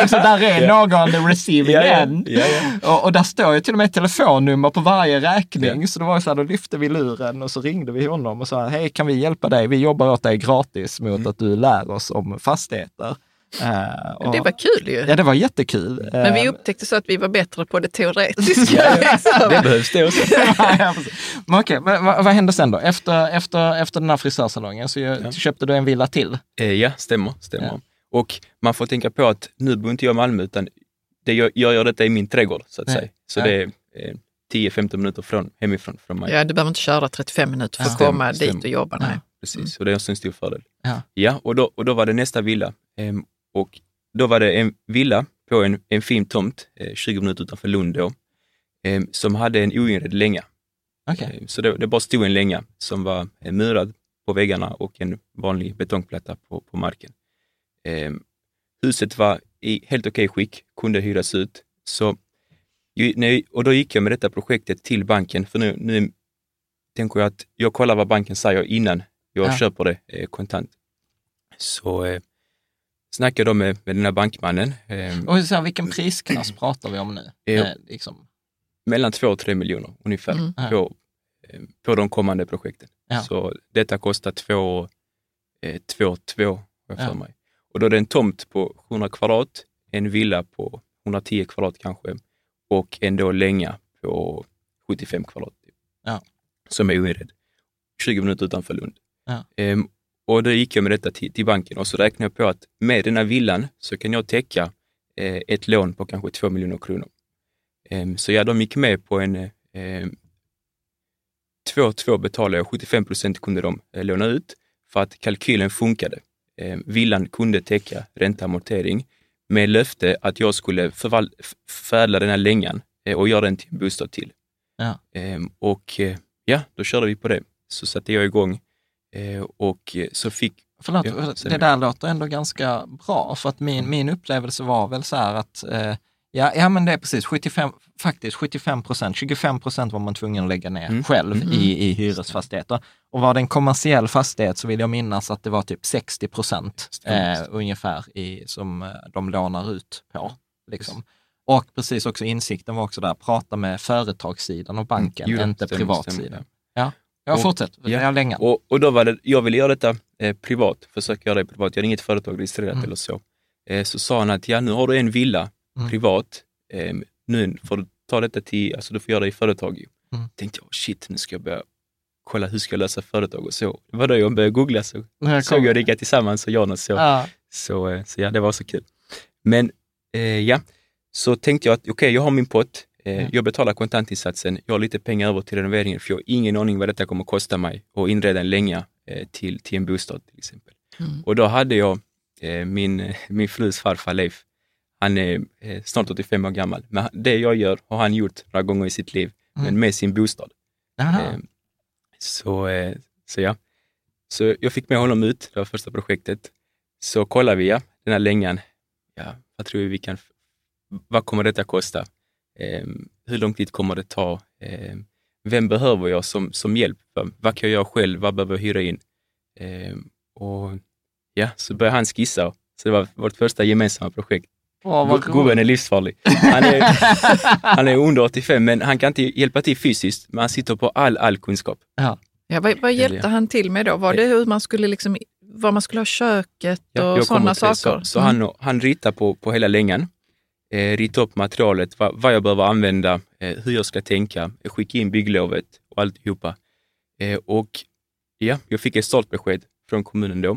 liksom, där är någon the receiving Ja, end. Ja, ja. Och, och där står ju till och med ett telefonnummer på varje räkning. Så det var ju så här, då lyfte vi luren och så ringde vi honom och sa, hej kan vi hjälpa dig? Vi jobbar åt dig gratis mot att du lär oss om fastigheter. Eh, och, Det var kul ju. Ja, det var jättekul. Men vi Eh, upptäckte så att vi var bättre på det teoretiska. Ja. [laughs] Det behövs det också. [laughs] ja. Men okej, men vad, vad hände sen då? Efter, efter, efter den här frisörsalongen så Ja. köpte du en villa till? Eh, ja, stämmer. stämmer. Ja. Och man får tänka på att nu bor inte jag i Malmö, utan det jag, jag gör detta i min trädgård, så att Ja. säga. Så Ja. det är eh, 10-15 minuter från, hemifrån från mig. Ja, du behöver inte köra 35 minuter för att komma stäm, dit och jobba. Nej. Ja, precis, mm. och det är också en stor fördel. Ja, ja och, då, och då var det nästa villa. Ehm, och då var det en villa på en, en fin tomt, eh, 20 minuter utanför Lund då, eh, som hade en oinredd länga. Okay. Eh, så det, det bara stod en länga som var eh, murad på väggarna och en vanlig betongplatta på, på marken. Eh, huset var i helt okej okay skick, kunde hyras ut. Så, och då gick jag med detta projektet till banken, för nu, nu tänker jag att jag kollar vad banken säger innan jag ja. köper det eh, kontant. Så eh, snackade då med, med den här bankmannen. Eh, och så här, vilken prisklass [clears throat] pratar vi om nu? Eh, liksom. Mellan två och tre miljoner ungefär mm. på, eh, på de kommande projekten. Ja. Så detta kostar två, eh, två, två för ja. mig. Och då är det en tomt på 100 kvadrat, en villa på 110 kvadrat kanske och en då länga på 75 kvadrat. Ja. Som är oinredd. 20 minuter utanför Lund. Ja. Ehm, och då gick jag med detta till, till, banken och så räknade jag på att med den här villan så kan jag täcka eh, ett lån på kanske 2 miljoner kronor. Ehm, så ja, de gick med på en eh, 2-2 betalade jag, 75 procent kunde de eh, låna ut för att kalkylen funkade. Eh, villan kunde täcka ränta amortering med löfte att jag skulle förädla den här längan eh, och göra den till en bostad till. Ja. Ehm, och eh, ja, då körde vi på det. Så satte jag igång eh, och så fick... Förlåt, ja, det där låter ändå ganska bra, för att min, min upplevelse var väl så här att Ja, ja, men det är precis. 75, faktiskt 75 procent, 25 procent var man tvungen att lägga ner mm. själv mm. I, i hyresfastigheter. Och var det en kommersiell fastighet så vill jag minnas att det var typ 60 procent eh, ungefär i, som eh, de lånar ut på. Liksom. Och precis också insikten var också där, prata med företagssidan och banken, mm. inte stämmer, privatsidan. Ja, jag och, fortsätt. Ja. Jag länge. Och, och då var det, jag ville göra detta eh, privat, försöka göra det privat. Jag hade inget företag registrerat mm. eller så. Eh, så sa han att ja, nu har du en villa mm. privat. Eh, nu får du ta detta till, alltså du får göra det i företag. Mm. tänkte jag, shit, nu ska jag börja kolla hur ska jag lösa företag och så. Det var då jag började googla så såg jag Rigga Tillsammans och Jan och så. Ja. Så, eh, så ja, det var så kul. Men eh, ja, så tänkte jag att okej, okay, jag har min pott. Mm. Jag betalar kontantinsatsen. Jag har lite pengar över till renoveringen för jag har ingen aning vad detta kommer att kosta mig att inreda en länga eh, till, till en bostad till exempel. Mm. Och då hade jag eh, min, [laughs] min frus farfar Leif han är snart 85 år gammal. Men det jag gör har han gjort några gånger i sitt liv, mm. men med sin bostad. Eh, så, så ja. Så jag fick med honom ut, det var första projektet. Så kollade vi, ja, den här längan. Ja, vad tror vi vi kan, vad kommer detta kosta? Eh, hur lång tid kommer det ta? Eh, vem behöver jag som, som hjälp? Vad kan jag göra själv? Vad behöver jag hyra in? Eh, och ja, så började han skissa. Så det var vårt första gemensamma projekt. Oh, Gubben är livsfarlig. Han är, [laughs] han är under 85, men han kan inte hjälpa till fysiskt, men han sitter på all, all kunskap. Ja. Ja, vad, vad hjälpte han till med då? Var det hur man skulle, liksom, var man skulle ha köket och ja, sådana saker? Så, så mm. han, han ritar på, på hela längan, eh, rita upp materialet, vad, vad jag behöver använda, eh, hur jag ska tänka, eh, skicka in bygglovet och alltihopa. Eh, och ja, jag fick ett startbesked från kommunen då.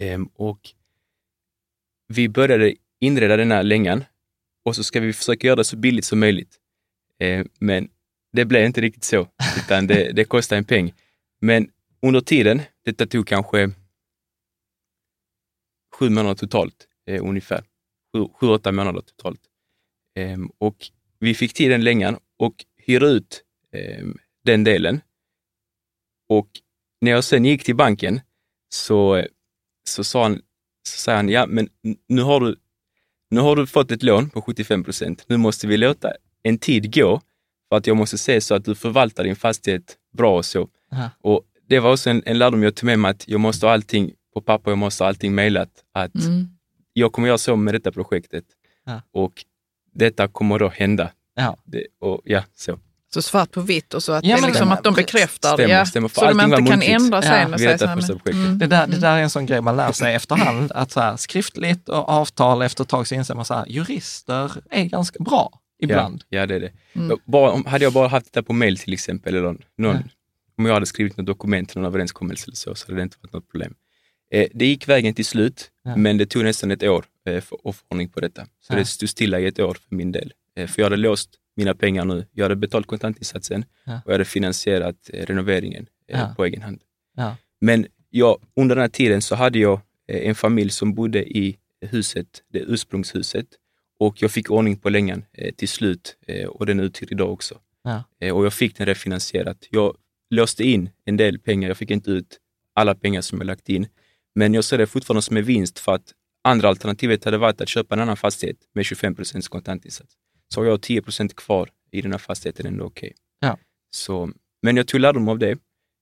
Ehm, och vi började inreda den här längan och så ska vi försöka göra det så billigt som möjligt. Ehm, men det blev inte riktigt så, utan det, det kostade en peng. Men under tiden, detta tog kanske sju månader totalt eh, ungefär. Sju, sju, åtta månader totalt. Ehm, och vi fick till den längan och hyrde ut ehm, den delen. Och när jag sen gick till banken så, eh, så sa han, så sa han, ja men nu har du, nu har du fått ett lån på 75 procent. Nu måste vi låta en tid gå för att jag måste se så att du förvaltar din fastighet bra och så. Aha. Och det var också en, en lärdom jag tog med mig att jag måste ha allting på papper, jag måste ha allting mejlat. Att mm. jag kommer göra så med detta projektet ja. och detta kommer då hända. Ja. Det, och, ja, så. Så svart på vitt och så att, ja, det liksom, att de bekräftar stämmer, ja, stämmer, så de inte kan ändra sig. Ja, det, mm. det, där, det där är en sån grej man lär sig efterhand, att så här, skriftligt och avtal efter ett tag så inser man att jurister är ganska bra ibland. Ja, ja det är det. Mm. Bara, hade jag bara haft det på mail till exempel, eller någon, om jag hade skrivit något dokument eller någon överenskommelse eller så, så hade det inte varit något problem. Eh, det gick vägen till slut, ja. men det tog nästan ett år eh, för att få ordning på detta. Så ja. det stod stilla i ett år för min del. Eh, för jag hade låst mina pengar nu. Jag hade betalt kontantinsatsen ja. och jag hade finansierat eh, renoveringen eh, på egen hand. Men jag, under den här tiden så hade jag eh, en familj som bodde i huset, det ursprungshuset och jag fick ordning på längan till slut och den är uthyrd idag också. Och jag fick den refinansierat. Jag låste in en del pengar. Jag fick inte ut alla pengar som jag lagt in. Men jag ser det fortfarande som en vinst för att andra alternativet hade varit att köpa en annan fastighet med 25 procents kontantinsats. Så har jag 10 procent kvar i den här fastigheten ändå okej. Okay. Ja. men jag tog lärdom av det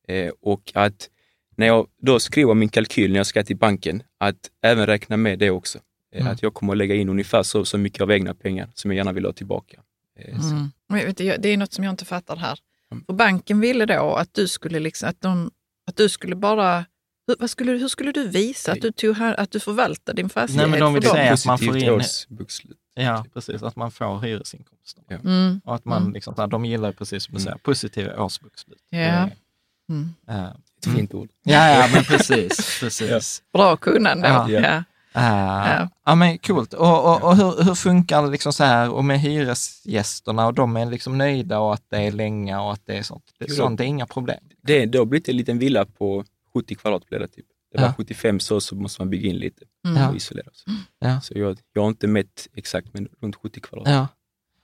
eh, och att när jag då skriver min kalkyl när jag ska till banken, att även räkna med det också. Eh, mm. Att jag kommer att lägga in ungefär så, så mycket av egna pengar som jag gärna vill ha tillbaka. Eh, mm. vet du, det är något som jag inte fattar här. Mm. Och banken ville då att du skulle, liksom, att de, att du skulle bara hur, vad skulle, hur skulle du visa att du, tog, att du förvaltar din fastighet? Nej, men de vill säga att man får in... Ja, precis. Att man får hyresinkomster. Ja. Mm. Och att man, mm. liksom, de gillar precis som du säger, positiva årsbokslut. Ja. Mm. Uh, Ett fint ord. Ja, ja men precis. [laughs] precis. Ja. Bra kunnande. Ja. Ja. Uh, ja. ja. men coolt. Och, och, och hur, hur, funkar det liksom så här och med hyresgästerna och de är liksom nöjda och att det är länge och att det är sånt. Det, sånt är inga problem. Det, det har blivit en liten villa på 70 kvadrat blev det typ. Det var ja. 75 så, så måste man bygga in lite mm. och isolera. Så, ja. så jag, jag har inte mätt exakt, men runt 70 kvadrat. Ja.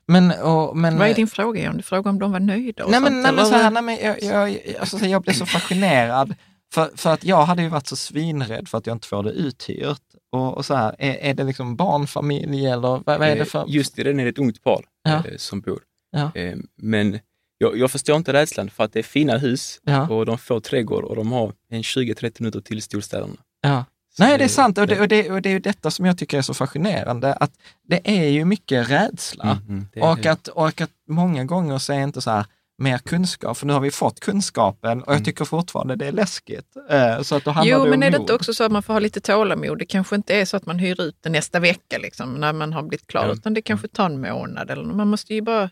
Men, och, men, Vad är din fråga John? Du frågar om de var nöjda? Och nej, sånt, men, nej, men, så här, nej, men jag, jag, alltså, jag blev så fascinerad. För, för att jag hade ju varit så svinrädd för att jag inte får det uthyrt. Och, och så här, är, är det liksom barnfamilj eller vad, vad är det för? Just det, den är ett ungt par ja. eh, som bor. Ja. Eh, men jag, jag, förstår inte rädslan för att det är fina hus ja. och de får trädgård och de har en 20-30 minuter till storstäderna. Ja. Nej, det är sant och det, och, det, och det är ju detta som jag tycker är så fascinerande, att det är ju mycket rädsla. Mm, mm, och, att, och att många gånger så är inte så här, mer kunskap, för nu har vi fått kunskapen och jag mm. tycker fortfarande det är läskigt. Eh, så att då jo, men är det inte också så att man får ha lite tålamod? Det kanske inte är så att man hyr ut det nästa vecka liksom, när man har blivit klar, ja. utan det kanske tar en månad. Eller, man måste ju bara,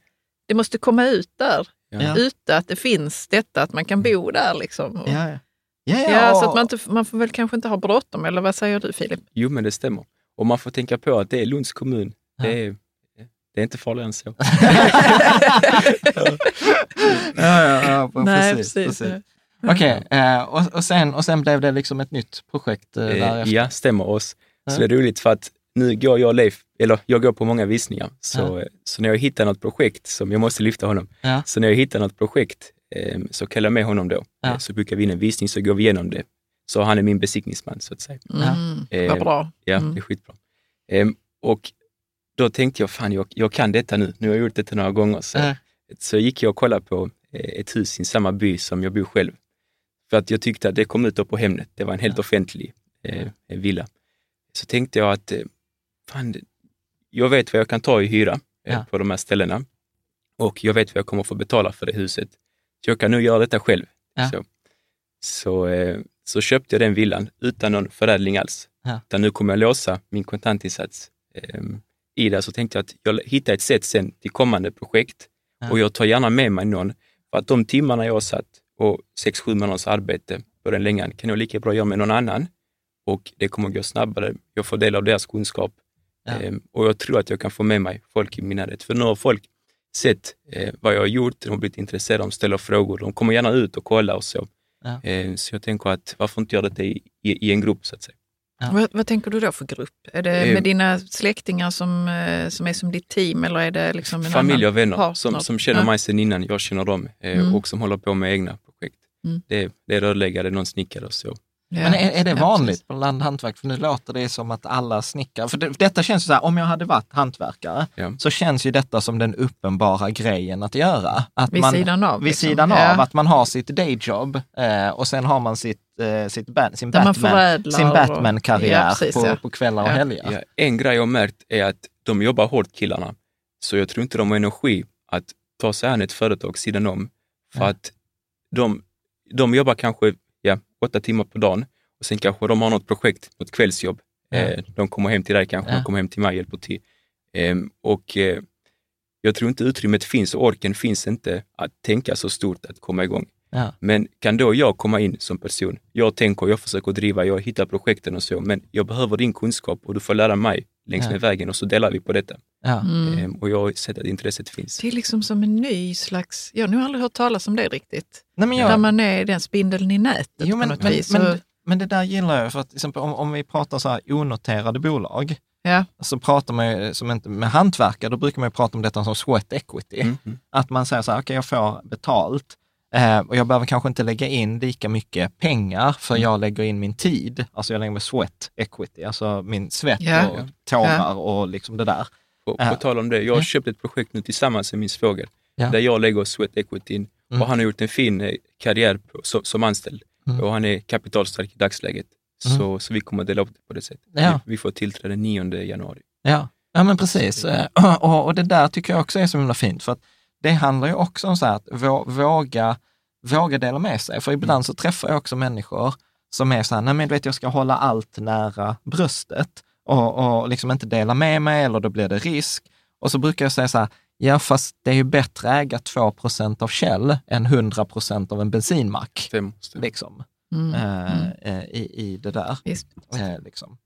det måste komma ut där, ja. ute, att det finns detta, att man kan bo där. Liksom. Och, ja, ja. Ja, ja, ja, så att man, inte, man får väl kanske inte ha bråttom, eller vad säger du Filip? Jo, men det stämmer. Och man får tänka på att det är Lunds kommun. Det är det är inte farligare än så. [laughs] ja, ja, ja, Nej, precis. precis. precis. Okej, okay, eh, och, och, sen, och sen blev det liksom ett nytt projekt eh, eh därefter? Ja, stämmer oss. Så det är roligt för att nu går jag och Leif, eller jag går på många visningar, så, ja. så när jag hittar något projekt som, jag måste lyfta honom, ja. så när jag hittar något projekt eh, så kallar jag med honom då. Ja. Så bokar vi in en visning så går vi igenom det. Så han är min besiktningsman så att säga. Mm, Eh, vad bra. Ja, Mm. det är skitbra. Ehm, och då tänkte jag, fan jag, jag kan detta nu. Nu har jag gjort detta några gånger. Så, Ja. så gick jag och kollade på eh, ett hus i samma by som jag bor själv. För att jag tyckte att det kom ut då på Hemnet. Det var en helt offentlig eh, villa. Så tänkte jag att, eh, fan, jag vet vad jag kan ta i hyra eh, Ja. på de här ställena. Och jag vet vad jag kommer få betala för det huset. Så jag kan nu göra detta själv. Ja. Så, så, eh, så köpte jag den villan utan någon förädling alls. Ja. Utan nu kommer jag låsa min kontantinsats eh, i det. Så tänkte jag att jag hittar ett sätt sen till kommande projekt Ja. och jag tar gärna med mig någon. För att de timmarna jag har satt och sex, sju månaders arbete på den längan kan jag lika bra göra med någon annan och det kommer gå snabbare. Jag får del av deras kunskap Ja. Ehm, och jag tror att jag kan få med mig folk i min närhet. För nu har folk sett eh, vad jag har gjort, de har blivit intresserade, de ställer frågor, de kommer gärna ut och kolla och så. Ja. Ehm, så jag tänker att varför inte göra det i, i, i en grupp så att säga. Ja. Vad, vad tänker du då för grupp? Är det Eh, med dina släktingar som, eh, som är som ditt team eller är det liksom en Familj och vänner som, som känner Ja. mig sedan innan jag känner dem eh, Mm. och som håller på med egna projekt. Mm. Det, är- det är rörläggare, någon snickare och så. Ja. Men är, är det Ja, vanligt precis. på landhantverk? För nu låter det som att alla snickare, för det, detta känns ju så här, om jag hade varit hantverkare, Ja. så känns ju detta som den uppenbara grejen att göra. Att Vid man, sidan av, Vid liksom. sidan Ja. av, att man har sitt dayjob eh, och sen har man sitt, eh, sitt ba- sin Batman, Batman-karriär Ja, precis, på, ja. på kvällar och Ja. helger. Ja, en grej jag har märkt är att de jobbar hårt killarna, så jag tror inte de har energi att ta sig an ett företag sidan om. För Ja. att de, de jobbar kanske ja, åtta timmar på dagen och sen kanske de har något projekt, något kvällsjobb. Eh, de kommer hem till dig kanske, Ja. de kommer hem till mig och hjälper till. Ehm, och eh, jag tror inte utrymmet finns och orken finns inte att tänka så stort att komma igång. Ja. Men kan då jag komma in som person? Jag tänker, jag försöker driva, jag hittar projekten och så, men jag behöver din kunskap och du får lära mig längs Ja. med vägen och så delar vi på detta. Ja. Mm. Ehm, och jag har sett att intresset finns. Det är liksom som en ny slags, jag har aldrig hört talas om det riktigt. Nej, men Där jag, man är den spindeln i nätet jo, men, på något men, vis. men, Och- men det där gillar jag, för att till exempel, om, om vi pratar så här onoterade bolag, ja. så pratar man ju, som inte, med hantverkare, då brukar man ju prata om detta som sweat equity. Mm, mm. Att man säger så här, okej jag får betalt eh, och jag behöver kanske inte lägga in lika mycket pengar för Mm. jag lägger in min tid. Alltså jag lägger med sweat equity, alltså min svett Ja. och tårar och liksom det där. På, Ja. på tal om det, jag har köpt ett projekt nu tillsammans med min svåger, där jag lägger sweat equity in Mm. och han har gjort en fin eh, karriär på, som, som anställd Mm. och han är kapitalstark i dagsläget. Så, så vi kommer dela upp det på det sättet. Ja. Vi, vi får tillträde 9 januari. Ja, ja men precis. Eh, [clears throat] Och, och det där tycker jag också är så himla fint, för att det handlar ju också om så här att vå- våga, våga dela med sig. För ibland så träffar jag också människor som är så här, nej men du vet jag ska hålla allt nära bröstet och, och liksom inte dela med mig eller då blir det risk. Och så brukar jag säga så här, ja fast det är ju bättre att äga 2% av Shell än 100% av en bensinmack. Stämmer, stämmer. Liksom, Mm. eh, Mm. eh, i, i det där. Visst. Eh, liksom.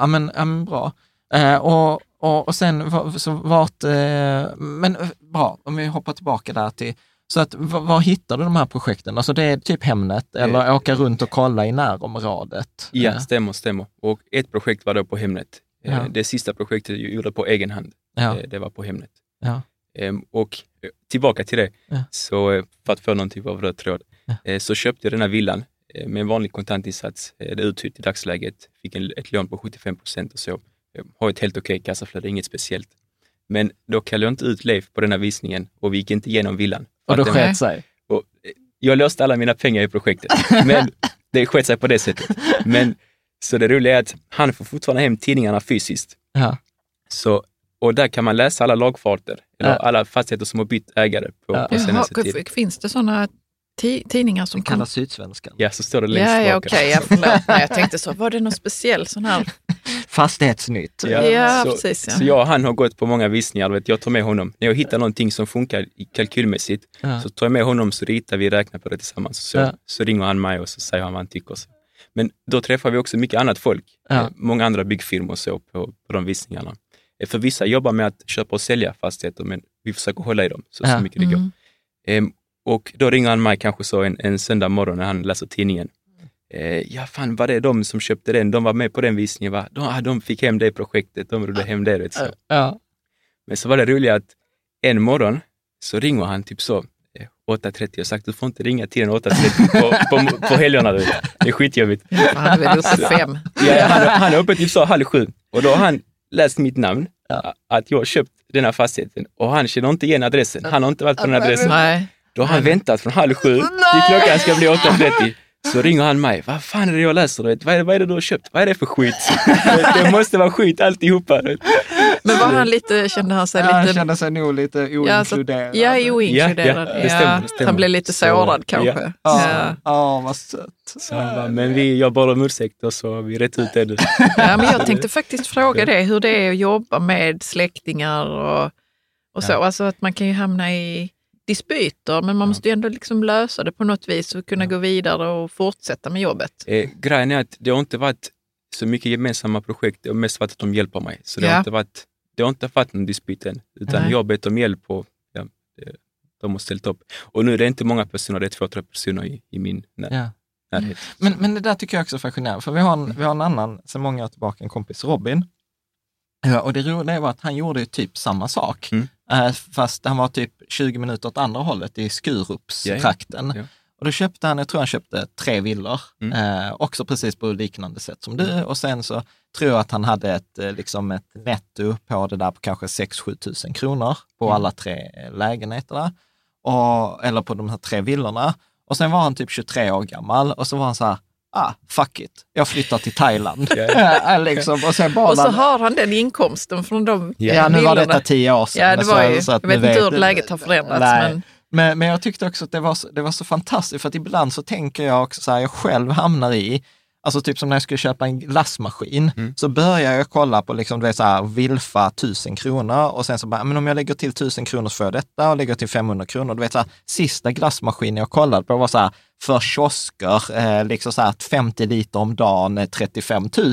Ja men, ja, men bra. Eh, och, och, och sen så vart, eh, men eh, bra, om vi hoppar tillbaka där till, så att var, hittar du de här projekten? Alltså det är typ Hemnet eller åka runt och kolla i närområdet? Ja, Eh, stämmer, stämmer. Och ett projekt var då på Hemnet. Eh, Ja. Det sista projektet jag gjorde på egen hand, ja, eh, det var på Hemnet. ja, Ehm, Och eh, tillbaka till det, så eh, för att få någon typ av röd tråd, eh, så köpte jag den här villan eh, med en vanlig kontantinsats. Eh, Det är uthyrt i dagsläget, fick en, ett lån på 75 procent och så. Jag har ett helt okej kassaflöde, inget speciellt. Men då kallade jag inte ut Leif på den här visningen och vi gick inte igenom villan. Och då sket sig. och eh, jag löste alla mina pengar i projektet, [laughs] men det sket sig på det sättet. Men, så det roliga är att han får fortfarande hem tidningarna fysiskt. Ja, Så, och där kan man läsa alla lagfarter, eller Ja. alla fastigheter som har bytt ägare på, Ja. på Jaha, senaste tiden. finns det sådana ti- tidningar som det kallas Sydsvenskan. Ja, så står det längst Ja, ja bak. okej, ja, förlåt. Nej, jag tänkte så, var det någon speciell sån här? [laughs] Fastighetsnytt. Ja, Ja, så, precis, ja. så jag och han har gått på många visningar, vet, jag tar med honom. När jag hittar någonting som funkar i- kalkylmässigt, Ja. så tar jag med honom så ritar vi, räknar på det tillsammans. Så, Ja. så ringer han mig och så säger han vad han tycker. Så. Men då träffar vi också mycket annat folk, Ja. eh, många andra byggfirmor så på, på de visningarna. Eh, För vissa jobbar med att köpa och sälja fastigheter, men vi försöker hålla i dem så, Ja. så mycket det går. Mm. Ehm, och då ringer han mig kanske så en, en söndag morgon när han läser tidningen. Eh, ja, fan var det de som köpte den? De var med på den visningen, va? De, ah, de fick hem det projektet, de rodde hem det. Vet, så. Ja, Men så var det roliga att en morgon så ringer han typ så eh, 8.30. Jag har sagt du får inte ringa till den 8.30 på, på, på helgerna. Det är skitjobbigt. Han är väl uppe fem. Ja, han, han är uppe typ så halv sju och då har han läst mitt namn, ja. att jag har köpt den här fastigheten och han känner inte igen adressen. Han har inte varit på den adressen. Nej. Då har han väntat från halv sju till klockan ska bli 8.30. Så ringer han mig. Vad fan är det jag läser? Vet? Vad, är det, vad är det du har köpt? Vad är det för skit? [laughs] det måste vara skit alltihopa. Vet? Men var han lite, kände han sig Ja, lite... han kände sig nog lite oinkluderad. Ja, ja oinkluderad. Ja, ja, stämmer. Han blev lite sårad så, kanske. Ja, ja. ja vad sött. Så han bara, men vi, jag bad om ursäkt och så vi rätt ut det nu. Ja, men jag tänkte faktiskt fråga det, hur det är att jobba med släktingar och, och så. Alltså att man kan ju hamna i dispyter, men man måste ju ändå liksom lösa det på något vis och kunna gå vidare och fortsätta med jobbet. Eh, grejen är att det har inte varit så mycket gemensamma projekt, det har mest varit att de hjälper mig. Så det, Ja. har, inte varit, det har inte varit någon dispyt än, utan Nej. jag har bett om hjälp och ja, det, de har ställt upp. Och nu är det inte många personer, det är två, tre personer i, i min när, Ja. närhet. Men, men det där tycker jag också är fascinerande, för vi har en, vi har en annan, sedan många år tillbaka, en kompis, Robin. Ja, och det roliga var att han gjorde ju typ samma sak, Mm. Eh, fast han var typ 20 minuter åt andra hållet i Skurupstrakten. Ja. Och då köpte han, jag tror han köpte tre villor, Mm. eh, också precis på liknande sätt som du. Och sen så tror jag att han hade ett, eh, liksom ett netto på det där på kanske 6-7 tusen kronor på Mm. alla tre lägenheterna, och, eller på de här tre villorna. Och sen var han typ 23 år gammal och så var han så här, ah, fuck it, jag flyttar till Thailand. [laughs] Liksom, och sen bara Och så har han den inkomsten från de Ja, Ja, nu var detta tio år sedan. Ja, det så- var ju, så att jag vet inte hur läget har förändrats. Nej. Men, Men, men jag tyckte också att det var, så, det var så fantastiskt, för att ibland så tänker jag också så här, jag själv hamnar i, alltså typ som när jag skulle köpa en glassmaskin, Mm. så börjar jag kolla på liksom, du vet, så här, Wilfa 1000 kronor och sen så bara, men om jag lägger till 1000 kronor så får jag detta och lägger till 500 kronor. Du vet, så här, sista glassmaskinen jag kollade på var så här, för kiosker, eh, liksom så här, 50 liter om dagen, eh, 35 000.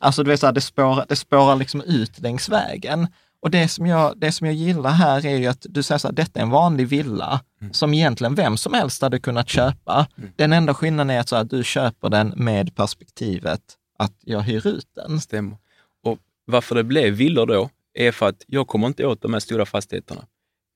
Alltså du vet, så här, det, spårar, det spårar liksom ut längs vägen. Och det som, jag, det som jag gillar här är ju att du säger så här, detta är en vanlig villa som egentligen vem som helst hade kunnat köpa. Den enda skillnaden är att, så här, du köper den med perspektivet att jag hyr ut den. Stämmer. Och varför det blev villor då, är för att jag kommer inte åt de här stora fastigheterna.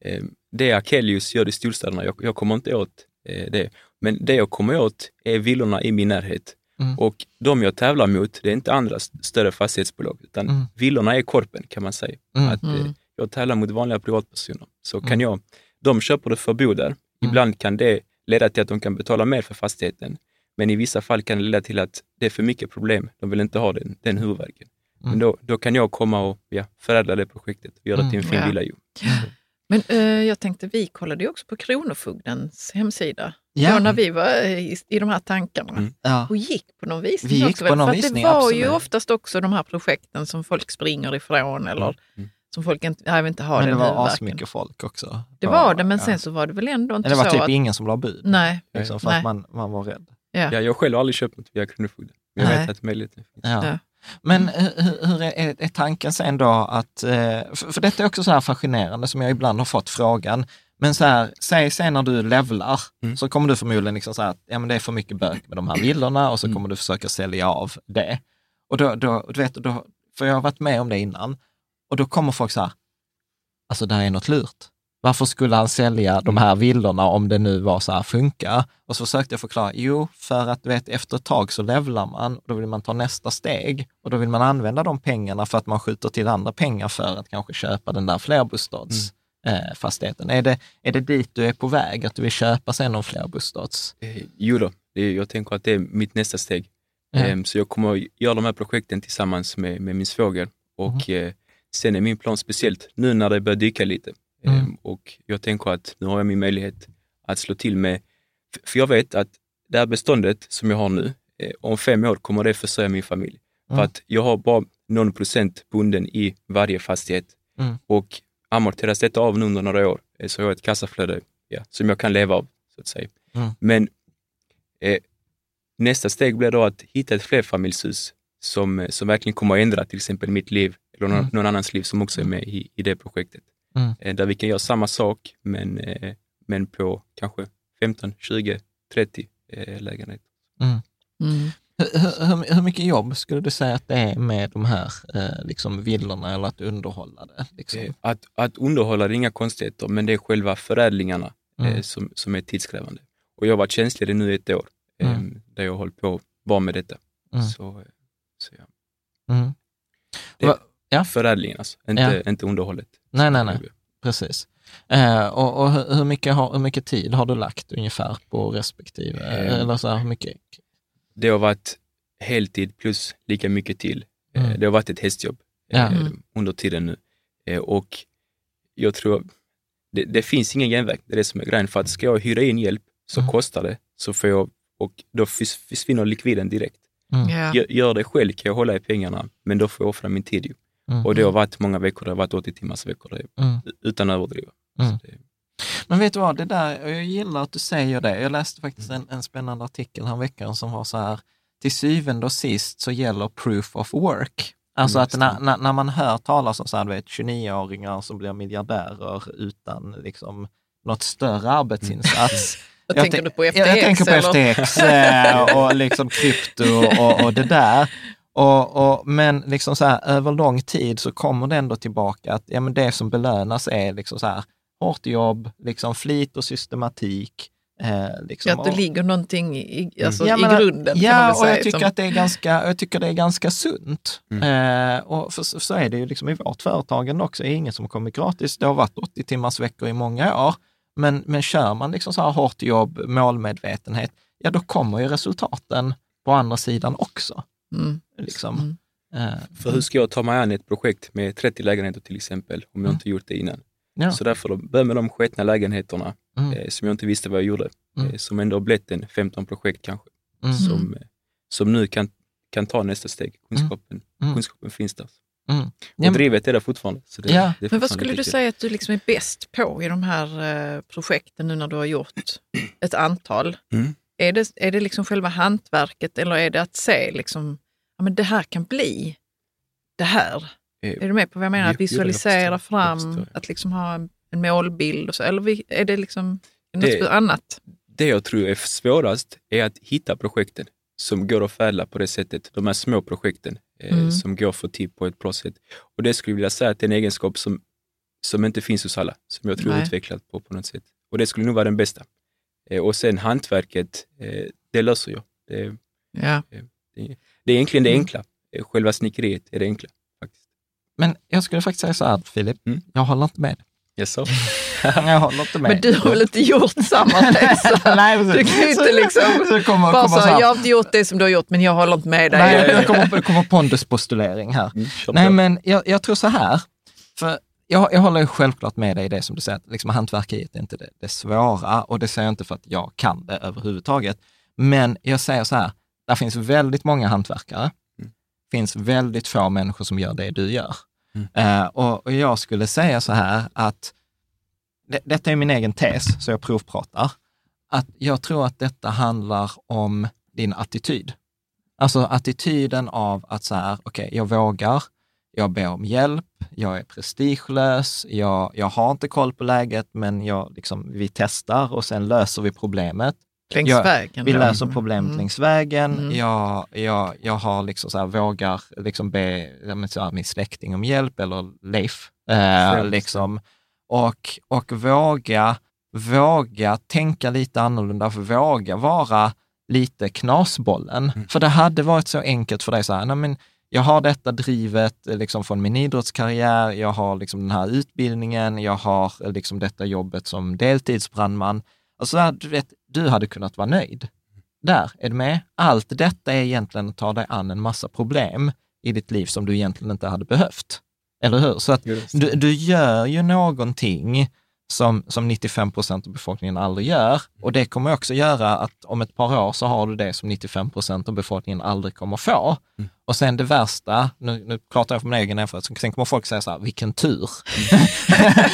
Eh, Det Akelius gör i storstäderna, jag, jag kommer inte åt det. Men det jag kommer åt är villorna i min närhet. Mm. Och de jag tävlar mot, det är inte andra st- större fastighetsbolag, utan Mm. villorna är korpen kan man säga. Mm. Att, eh, Mm. Jag tävlar mot vanliga privatpersoner. Så kan Mm. jag, de köper det för bo där. Ibland kan det leda till att de kan betala mer för fastigheten. Men i vissa fall kan det leda till att det är för mycket problem. De vill inte ha den, den huvudvärken. Men Mm. då, då kan jag komma och ja, förädla det projektet och göra det till en Mm, fin ja. villa. ju. [laughs] men eh, jag tänkte, vi kollade ju också på Kronofogdens hemsida. Ja. Ja. när vi var i, i de här tankarna. Mm. Ja. Och gick på någon visning Vi gick också. på någon För visning, det var absolut. ju oftast också de här projekten som folk springer ifrån eller Mm. som folk inte, jag vill inte ha Men det den var asmycket folk också. Det var det, men ja. sen så var det väl ändå inte Det var så typ att... ingen som la bud. Nej, Liksom, för Nej. att man, man var rädd. ja. Ja, jag själv har aldrig köpt något via Kronofogden. Men jag Nej. vet att möjligheten finns. Ja. Men hur, hur- hur är, är, tanken sen då att, eh, för, för detta är också så här fascinerande som jag ibland har fått frågan, men så här, säg sen när du levlar, Mm. så kommer du förmodligen liksom så här, att ja, men det är för mycket bök med de här villorna och så Mm. kommer du försöka sälja av det. Och då, då, du vet, då, för jag har varit med om det innan, och då kommer folk så här, alltså det här är något lurt. Varför skulle han sälja de här villorna om det nu var så här funkar? Och så försökte jag förklara, jo, för att du vet, efter ett tag så levlar man och då vill man ta nästa steg och då vill man använda de pengarna för att man skjuter till andra pengar för att kanske köpa den där flerbostadsfastigheten. Är, det, är det dit du är på väg, att du vill köpa sen någon flerbostads? Eh, jo då, jag tänker att det är mitt nästa steg. Ehm, så jag kommer att göra de här projekten tillsammans med, med min svåger. Och Mm. eh, sen är min plan speciellt nu när det börjar dyka lite. Ehm, Mm. och jag tänker att nu har jag min möjlighet att slå till med, för jag vet att det här beståndet som jag har nu, eh, om fem år kommer det försörja min familj. Mm. För att jag har bara någon procent bunden i varje fastighet. Mm. Och amorteras detta av nu under några år eh, så har jag ett kassaflöde ja, som jag kan leva av. så att säga. Mm. Men eh, nästa steg blir då att hitta ett flerfamiljshus som, som verkligen kommer att ändra till exempel mitt liv eller någon, Mm. någon annans liv som också är med i, i det projektet. Mm. Eh, där vi kan göra samma sak men, eh, men på kanske 15, 20, 30 eh, lägenheter. Mm. Hur, hur, hur mycket jobb skulle du säga att det är med de här eh, liksom villorna eller att underhålla det? Liksom? Att, att underhålla det är inga konstigheter, men det är själva förädlingarna mm. eh, som, som är tidskrävande. Och jag har varit känsligare nu ett år, eh, mm. där jag har hållit på bara med detta. Mm. Så, så ja. Mm. Det, Va, ja. Förädlingen alltså, inte, ja. inte underhållet. Nej, nej, nej, precis. Eh, och, och hur, mycket har, hur mycket tid har du lagt ungefär på respektive? Eh, eller så här, hur mycket? Det har varit heltid plus lika mycket till. Eh, mm. Det har varit ett hästjobb ja. Eh, under tiden nu. Eh, och jag tror, det, det, finns ingen genväg, det är det som är grejen. För att ska jag hyra in hjälp så mm. kostar det, så får jag, och då försvinner likviden direkt. Mm. Yeah. Gör, gör det själv kan jag hålla i pengarna, men då får jag offra min tid. Mm. Och det har varit många veckor, det har varit 80 timmars veckor, mm. utan att överdriva. Mm. Det... Men vet du vad, det där, jag gillar att du säger det. Jag läste faktiskt en, en spännande artikel här veckan som var så här, till syvende och sist så gäller proof of work. Alltså att när, när, när, man hör talas om så här, vet, 29-åringar som blir miljardärer utan liksom, något större arbetsinsats. [laughs] Vad tänker du på FTX? Jag, jag tänker på eller? FTX eh, och liksom krypto och, och det där. Och, och, men liksom så här, över lång tid så kommer det ändå tillbaka att ja, men det som belönas är liksom så här, hårt jobb, liksom flit och systematik. Eh, liksom, att det och, ligger någonting i, alltså, ja, i grunden. Ja, och jag tycker som... att det är ganska, jag tycker det är ganska sunt. Mm. Eh, och för, så är det ju liksom i vårt företagande också, det är ingen som kommer gratis. Det har varit 80 timmars veckor i många år. Men, men kör man liksom så här hårt jobb, målmedvetenhet, ja då kommer ju resultaten på andra sidan också. Mm. Liksom. Mm. Eh, för hur ska jag ta mig an ett projekt med 30 lägenheter till exempel, om jag mm. inte gjort det innan? Ja. Så därför börja med de sketna lägenheterna mm. eh, som jag inte visste vad jag gjorde, mm. eh, som ändå har blivit en 15 projekt kanske, mm. som, eh, som nu kan, kan ta nästa steg. Kunskapen, mm. kunskapen finns där. Mm. Och drivet är där fortfarande. Det, ja. det Men vad skulle du säga att du liksom är bäst på i de här eh, projekten nu när du har gjort ett antal? Mm. Är det, är det liksom själva hantverket eller är det att se liksom, ja, men det här kan bli det här? Eh, är du med på vad jag menar? Att visualisera fram, att liksom ha en, en målbild och så, eller är det liksom något det, annat? Det jag tror är svårast är att hitta projekten som går att fälla på det sättet. De här små projekten eh, mm. som går att få till på ett bra sätt. Och det skulle jag vilja säga att det är en egenskap som, som inte finns hos alla, som jag tror är utvecklat på, på något sätt. Och det skulle nog vara den bästa. Eh, och sen hantverket, eh, det löser jag. Det, ja. Eh, det, det, är egentligen det mm. enkla. Själva snickeriet är det enkla. Men jag skulle faktiskt säga så här, Filip, mm. jag håller inte med. Yes, so. [laughs] jag håller inte med. Men du har väl inte gjort samma? [laughs] Nej, [laughs] du kan ju inte liksom så kommer, bara kommer så, jag har inte gjort det som du har gjort, men jag håller inte med dig. Nej, det kommer, kommer ponduspostulering här. Mm, Nej, men jag, jag, tror så här, för jag, jag håller självklart med dig i det som du säger, att liksom hantverkeriet är inte det, det svåra och det säger jag inte för att jag kan det överhuvudtaget. Men jag säger så här, där finns väldigt många hantverkare finns väldigt få människor som gör det du gör. Mm. Uh, och, och, jag skulle säga så här att, det, detta är min egen tes, så jag provpratar, att jag tror att detta handlar om din attityd. Alltså attityden av att så här, okej, okay, jag vågar, jag ber om hjälp, jag är prestigelös, jag, jag har inte koll på läget, men jag, liksom, vi testar och sen löser vi problemet. Längs jag, vägen? Vi löser problemet mm. längs vägen. Mm. Jag, jag, jag har liksom så här, vågar liksom be så här, min släkting om hjälp eller Leif. Eh, liksom. och, och våga, våga tänka lite annorlunda, för våga vara lite knasbollen. Mm. För det hade varit så enkelt för dig, så här, nej, men jag har detta drivet liksom från min idrottskarriär, jag har liksom den här utbildningen, jag har liksom detta jobbet som deltidsbrandman. Alltså, du, vet, du hade kunnat vara nöjd. Där, är du med? Allt detta är egentligen att ta dig an en massa problem i ditt liv som du egentligen inte hade behövt. Eller hur? Så att du, du gör ju någonting som, som 95 procent av befolkningen aldrig gör. Och det kommer också göra att om ett par år så har du det som 95 procent av befolkningen aldrig kommer få. Mm. Och sen det värsta, nu, nu pratar jag från min egen erfarenhet, sen kommer folk säga så här, vilken tur.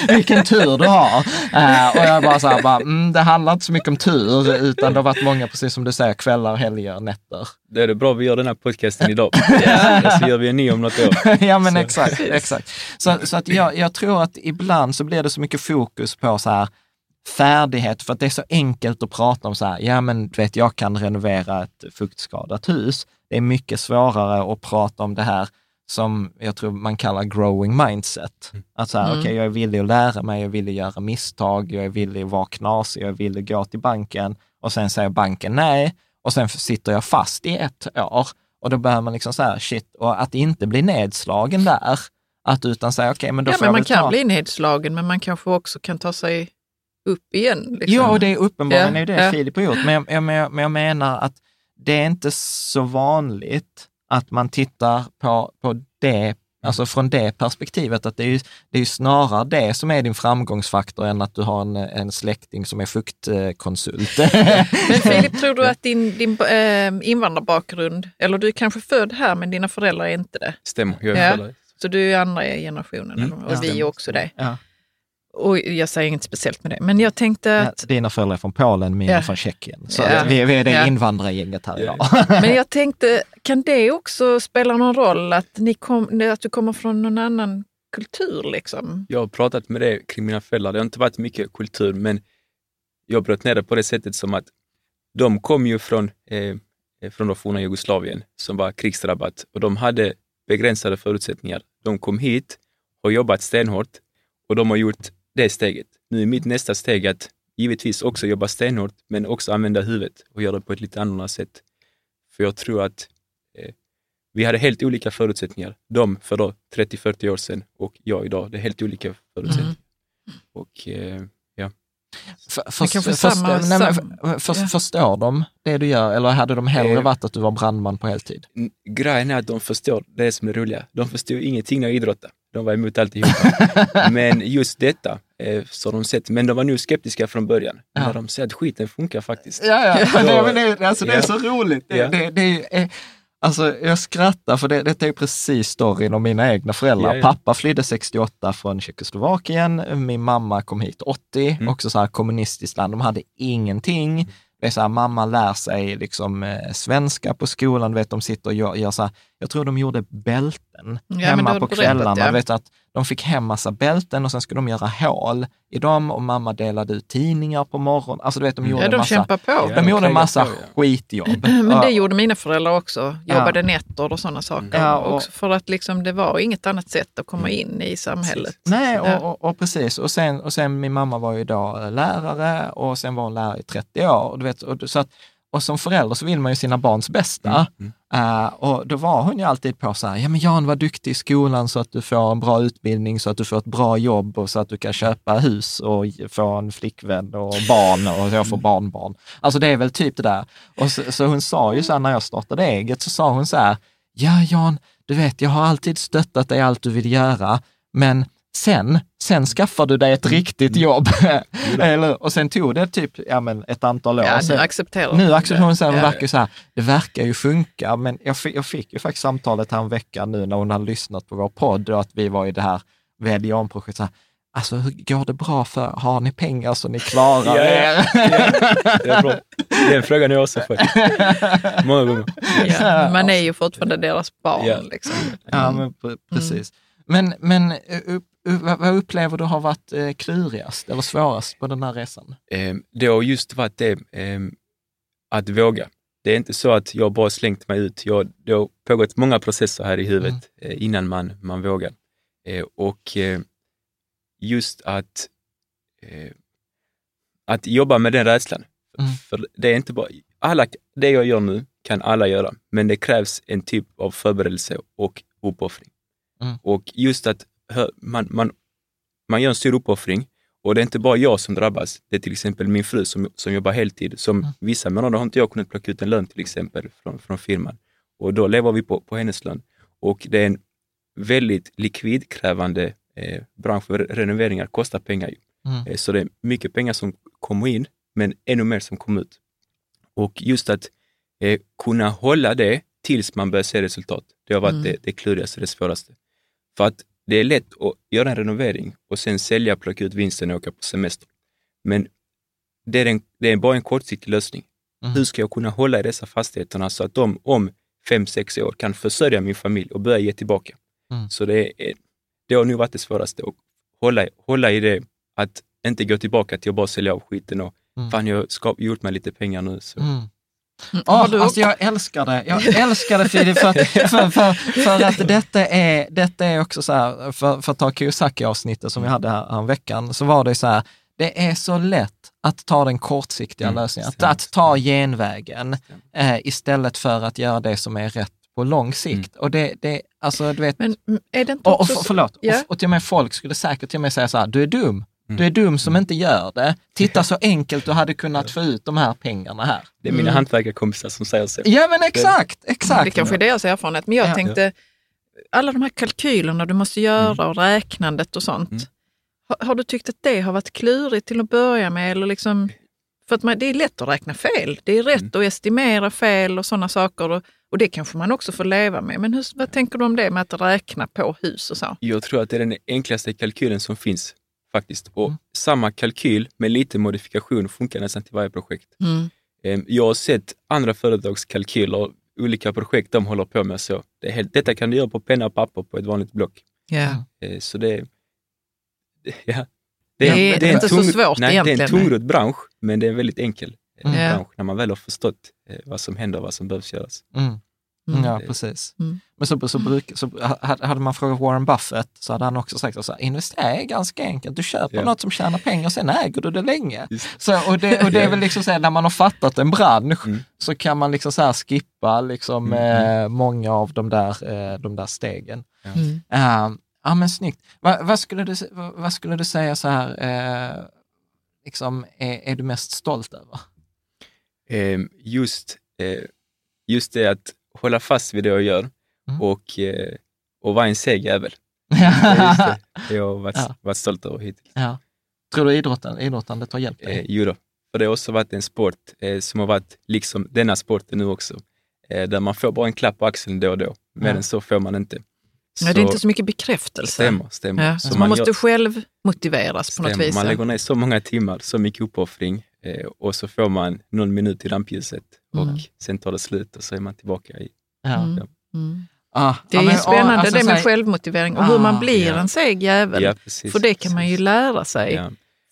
[laughs] vilken tur du har. Uh, och jag bara så här, bara, mm, det handlar inte så mycket om tur, utan det har varit många, precis som du säger, kvällar, helger, nätter. Det är det bra vi gör den här podcasten idag. [laughs] ja. Så gör vi en ny om något år. [laughs] ja, men så. exakt. exakt. Så, så att jag, jag tror att ibland så blir det så mycket fokus på så här, färdighet, för att det är så enkelt att prata om så här, ja men du vet, jag kan renovera ett fuktskadat hus. Det är mycket svårare att prata om det här, som jag tror man kallar growing mindset. Mm. Att så här, Mm. okej, jag är villig att lära mig, jag är villig att göra misstag, jag är villig att vara knasig, jag är villig att gå till banken och sen säger banken nej och sen sitter jag fast i ett år. Och då börjar man liksom så här, shit, och att inte bli nedslagen där, att utan säga okej, men då Ja, får men jag man väl kan ta... bli nedslagen, men man kanske också kan ta sig upp igen. Liksom. Ja, och det är uppenbarligen Ja, det ja. Filip har gjort. Men jag, jag, men jag- men jag menar att det är inte så vanligt att man tittar på, på det, alltså från det perspektivet, att det är, ju, det är snarare det som är din framgångsfaktor än att du har en, en släkting som är fuktkonsult. [laughs] Men [laughs] Filip, tror du att din, din eh, invandrarbakgrund, eller du är kanske född här men dina föräldrar är inte det, Stämmer, jag är Ja. så du är andra generationen Mm, och ja. vi är också det. ja. Och jag säger inget speciellt med det, men jag tänkte att Dina föräldrar är från Polen, mina Ja. från Tjeckien. Så Ja. vi, vi är det Ja. invandrargänget här idag. [laughs] Men jag tänkte, kan det också spela någon roll att, ni kom, att du kommer från någon annan kultur? Liksom? Jag har pratat med det kring mina föräldrar. Det har inte varit mycket kultur, men jag bröt ner det på det sättet som att de kom ju från, eh, från det forna Jugoslavien som var krigsdrabbat och de hade begränsade förutsättningar. De kom hit och jobbat stenhårt och de har gjort det steget. Nu är mitt nästa steg att givetvis också jobba stenhårt, men också använda huvudet och göra det på ett lite annorlunda sätt. För jag tror att eh, vi hade helt olika förutsättningar. De för då 30-40 år sedan och jag idag. Det är helt olika förutsättningar. Och eh, ja, För, för, förstå- samma- nej, men för, för, ja. Förstår de det du gör eller hade de hellre Eh. varit att du var brandman på heltid? Grejen är att de förstår det som är roliga. De förstod ingenting när jag idrottade. De var emot alltihopa. [laughs] Men just detta eh, så de sett. Men de var nog skeptiska från början. Ja. När de ser att skiten funkar faktiskt. Ja, ja. Ja. det, men det, alltså, det är så roligt. Det, det, det är, alltså, jag skrattar för det, detta är precis storyn om mina egna föräldrar. Ja, ja. Pappa flydde 68 från Tjeckoslovakien. Min mamma kom hit 80, Mm. också så här kommunistiskt land. De hade ingenting. Det är så här, mamma lär sig liksom eh, svenska på skolan, vet, de sitter och gör, gör så här, jag tror de gjorde bälten det hemma på du berättat, kvällarna. ja. Vet att de fick hem massa bälten och sen skulle de göra hål i dem och mamma delade ut tidningar på morgonen. Alltså du vet, de gjorde Ja, de massa, på. Ja, de de gjorde en massa på, ja. skitjobb. [clears throat] Men det Ja. gjorde mina föräldrar också. Ja. Jobbade nätter och sådana saker. Ja, och- också för att liksom, det var inget annat sätt att komma in i samhället. Nej, Ja. och, och, och precis. Och sen, och sen min mamma var ju då eh, lärare och sen var hon lärare i 30 år. Och, du vet, och, så att, och som förälder så vill man ju sina barns bästa. Mm. Eh, och då var hon ju alltid på så här, ja men Jan var duktig i skolan så att du får en bra utbildning, så att du får ett bra jobb och så att du kan köpa hus och få en flickvän och barn och jag får barnbarn. Alltså det är väl typ det där. Och så, så hon sa ju så här när jag startade eget, så sa hon så här, ja Jan, du vet jag har alltid stöttat dig i allt du vill göra, men sen, sen skaffar du dig ett riktigt jobb. [laughs] Eller, och sen tog det typ ja, men ett antal år. Ja, nu accepterar nu accepterar hon det. hon Ja. verkar så här, det verkar ju funka, men jag fick, jag fick ju faktiskt samtalet här en vecka nu när hon hade lyssnat på vår podd och att vi var i det här välja om-projektet. så här, Alltså hur går det bra för, har ni pengar så ni klarar [laughs] Ja, er? ja. Det är bra. Den frågan har jag också fått. [laughs] Många gånger. Ja, man är ju fortfarande deras barn. Ja. Liksom. Ja, men pre- precis. Men, men eh, vad upplever du har varit eh, klurigast eller svårast på den här resan? Eh, det har just varit det, eh, att våga. Det är inte så att jag bara slängt mig ut. Jag, det har pågått många processer här i huvudet eh, innan man, man vågar. Eh, och eh, just att, eh, att jobba med den rädslan. Mm. För det är inte bara, alla, det jag gör nu kan alla göra, men det krävs en typ av förberedelse och uppoffring. Mm. Och just att man, man, man gör en stor uppoffring och det är inte bara jag som drabbas. Det är till exempel min fru som, som jobbar heltid. Som Mm. Vissa månader har inte jag kunnat plocka ut en lön till exempel från, från firman. Och då lever vi på, på hennes lön. Och det är en väldigt likvidkrävande eh, bransch. Renoveringar kostar pengar. Ju. Mm. Eh, Så det är mycket pengar som kommer in, men ännu mer som kommer ut. Och just att eh, kunna hålla det tills man börjar se resultat. Det har varit Mm. det, det klurigaste, det svåraste. För att det är lätt att göra en renovering och sen sälja, plocka ut vinsten och åka på semester. Men det är, en, det är bara en kortsiktig lösning. Mm. Hur ska jag kunna hålla i dessa fastigheterna så att de om fem, sex år kan försörja min familj och börja ge tillbaka? Mm. Så det, är, det har nog varit det svåraste, att hålla, hålla i det, att inte gå tillbaka till att bara sälja av skiten och Mm. fan jag har gjort mig lite pengar nu. Så. Mm. Mm. Oh, alltså jag älskar det. Jag älskar det Filip, för, för, för, för, att detta är, detta är också så här, för, för att ta Kiyosaki-avsnittet som vi hade här, här veckan, så var det så här, det är så lätt att ta den kortsiktiga mm, lösningen, att, att, ta genvägen eh, istället för att göra det som är rätt på lång sikt. Mm. Och det, det, alltså du vet... Men mm, är det inte. Och, och, förlåt, yeah. och, och till och med folk skulle säkert till och med säga så här, du är dum. Mm. Du är dum som mm. inte gör det. Titta så enkelt du hade kunnat få ut de här pengarna här. Det är mina mm. hantverkarkompisar som säger så. Ja men exakt, exakt. Det kanske är deras erfarenhet. Men jag ja. tänkte, alla de här kalkylerna du måste göra och räknandet och sånt. Mm. Har, har, du tyckt att det har varit klurigt till att börja med? Eller liksom, för att man, det är lätt att räkna fel. Det är rätt mm. att estimera fel och sådana saker. Och, och det kanske man också får leva med. Men hur, vad tänker du om det med att räkna på hus och så? Jag tror att det är den enklaste kalkylen som finns faktiskt. Och mm. samma kalkyl med lite modifikation funkar nästan till varje projekt. Mm. Ehm, jag har sett andra företags kalkyler, olika projekt de håller på med så. Det är helt, detta kan du göra på penna och papper på ett vanligt block. Yeah. Så det, [laughs] ja, det, är, det är, det är inte tung, så svårt nej, egentligen. Det är en tungrodd bransch, men det är en väldigt enkel mm. bransch när man väl har förstått eh, vad som händer och vad som behövs göras. Mm. Mm. Ja, precis. Mm. Men så, så, bruk, så hade man frågat Warren Buffett så hade han också sagt att investera är ganska enkelt. Du köper ja. något som tjänar pengar och sen äger du det länge. Så, och, det, och det är väl liksom så här, när man har fattat en bransch mm. så kan man liksom så här skippa liksom, mm. eh, många av de där, eh, de där stegen. Ja. Uh, ja men snyggt. Va, vad, skulle du, vad, vad, skulle du säga så här, eh, liksom, är, är, du mest stolt över? Ehm, just, eh, just det att hålla fast vid det jag gör mm. och, eh, och vara en seg jävel. [laughs] det jag har varit, ja. varit stolt över hittills. Ja. Tror du idrotten, idrottandet har hjälpt dig? Eh, jo då. för det har också varit en sport eh, som har varit liksom denna sporten nu också. Eh, där man får bara en klapp på axeln då och då. Mer ja. än så får man inte. Så, ja, det är inte så mycket bekräftelse. Stämmer, stämmer. Ja, så, så man, man, måste gör, själv motiveras stämmer. på något vis. Man lägger ner så många timmar, så mycket uppoffring eh, och så får man någon minut i rampljuset och mm. sen tar det slut och så är man tillbaka i... Ja. Mm. Mm. Ah, det är ja, men, spännande alltså, det med så, självmotivering och ah, hur man blir ja. en seg jävel. Ja, precis, För det kan precis. man ju lära sig.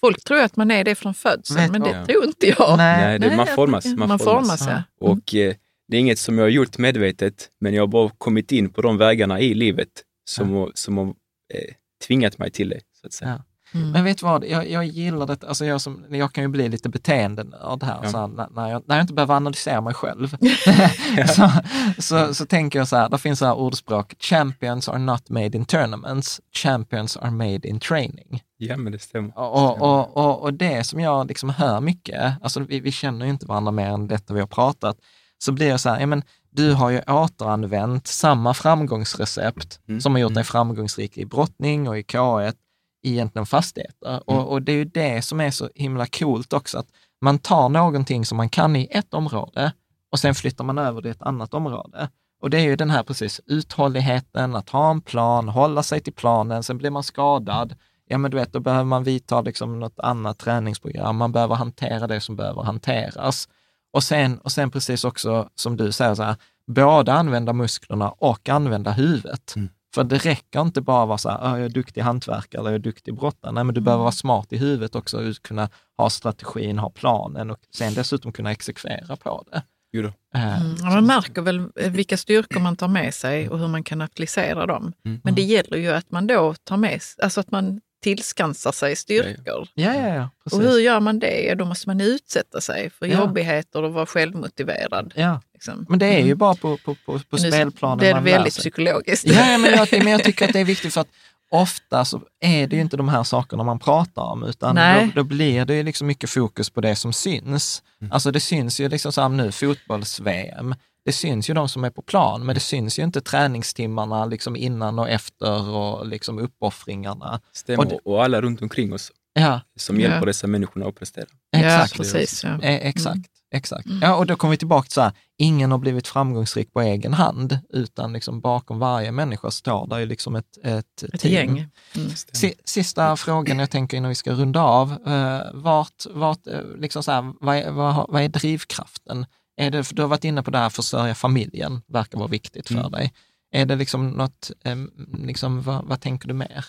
Folk tror att man är det från födseln, men det tror inte jag. Nej, Nej det, man formas. Man, man formas, formas Och eh, det är inget som jag har gjort medvetet, men jag har bara kommit in på de vägarna i livet som, ja. som har eh, tvingat mig till det. Så att säga. Mm. Men vet du vad, jag, jag gillar det. Alltså jag, som, jag kan ju bli lite beteendenörd här, ja. så här, när, jag, när jag inte behöver analysera mig själv. [laughs] så, så, så, tänker jag så här, det finns så här ordspråk, champions are not made in tournaments, champions are made in training. Ja, men det stämmer. Och, och, och, och det som jag liksom hör mycket, alltså vi, vi känner ju inte varandra mer än detta vi har pratat, så blir det så här, ja men du har ju återanvänt samma framgångsrecept mm. som har gjort dig mm. framgångsrik i brottning och i K1 i egentligen fastigheter. Mm. Och, och, det är ju det som är så himla coolt också, att man tar någonting som man kan i ett område och sen flyttar man över det i ett annat område. Och det är ju den här precis uthålligheten, att ha en plan, hålla sig till planen, sen blir man skadad. Ja, men du vet, då behöver man vidta liksom något annat träningsprogram, man behöver hantera det som behöver hanteras. Och sen, och sen precis också som du säger, så här, både använda musklerna och använda huvudet. Mm. För det räcker inte bara att vara så här, jag är duktig hantverkare eller jag är duktig brottare. Nej, men du mm. behöver vara smart i huvudet också, och kunna ha strategin, ha planen och sen dessutom kunna exekvera på det. Eh, mm. man märker väl vilka styrkor man tar med sig och hur man kan applicera dem. Mm. Men det gäller ju att man då tar med alltså att man tillskansar sig styrkor. Ja, ja, ja, och hur gör man det? Då måste man utsätta sig för ja. jobbigheter och vara självmotiverad. Ja. Liksom. Men det är ju mm. bara på, på, på, på spelplanen Det är väldigt psykologiskt. Ja, men jag, men jag tycker att det är [laughs] viktigt för att ofta så är det ju inte de här sakerna man pratar om, utan då, då, blir det ju liksom mycket fokus på det som syns. Mm. Alltså det syns ju liksom så här nu, fotbolls-VM, det syns ju de som är på plan, men det syns ju inte träningstimmarna liksom innan och efter och liksom uppoffringarna. Stämmer, och, det, och alla runt omkring oss ja. som hjälper dessa människorna att prestera. Exakt. Ja, precis. Ja. E exakt. Mm. Exakt. Mm. Ja, och då kommer vi tillbaka till så här, ingen har blivit framgångsrik på egen hand, utan liksom bakom varje människa står det ju liksom ett, ett, ett team. gäng. Mm. Sista frågan jag tänker innan vi ska runda av. Uh, vart, vart, uh, liksom så här, vad, är, vad, vad är drivkraften? Är det, du har varit inne på det här, försörja familjen, verkar vara viktigt för mm. dig. Är det liksom något, liksom, vad, vad, tänker du mer?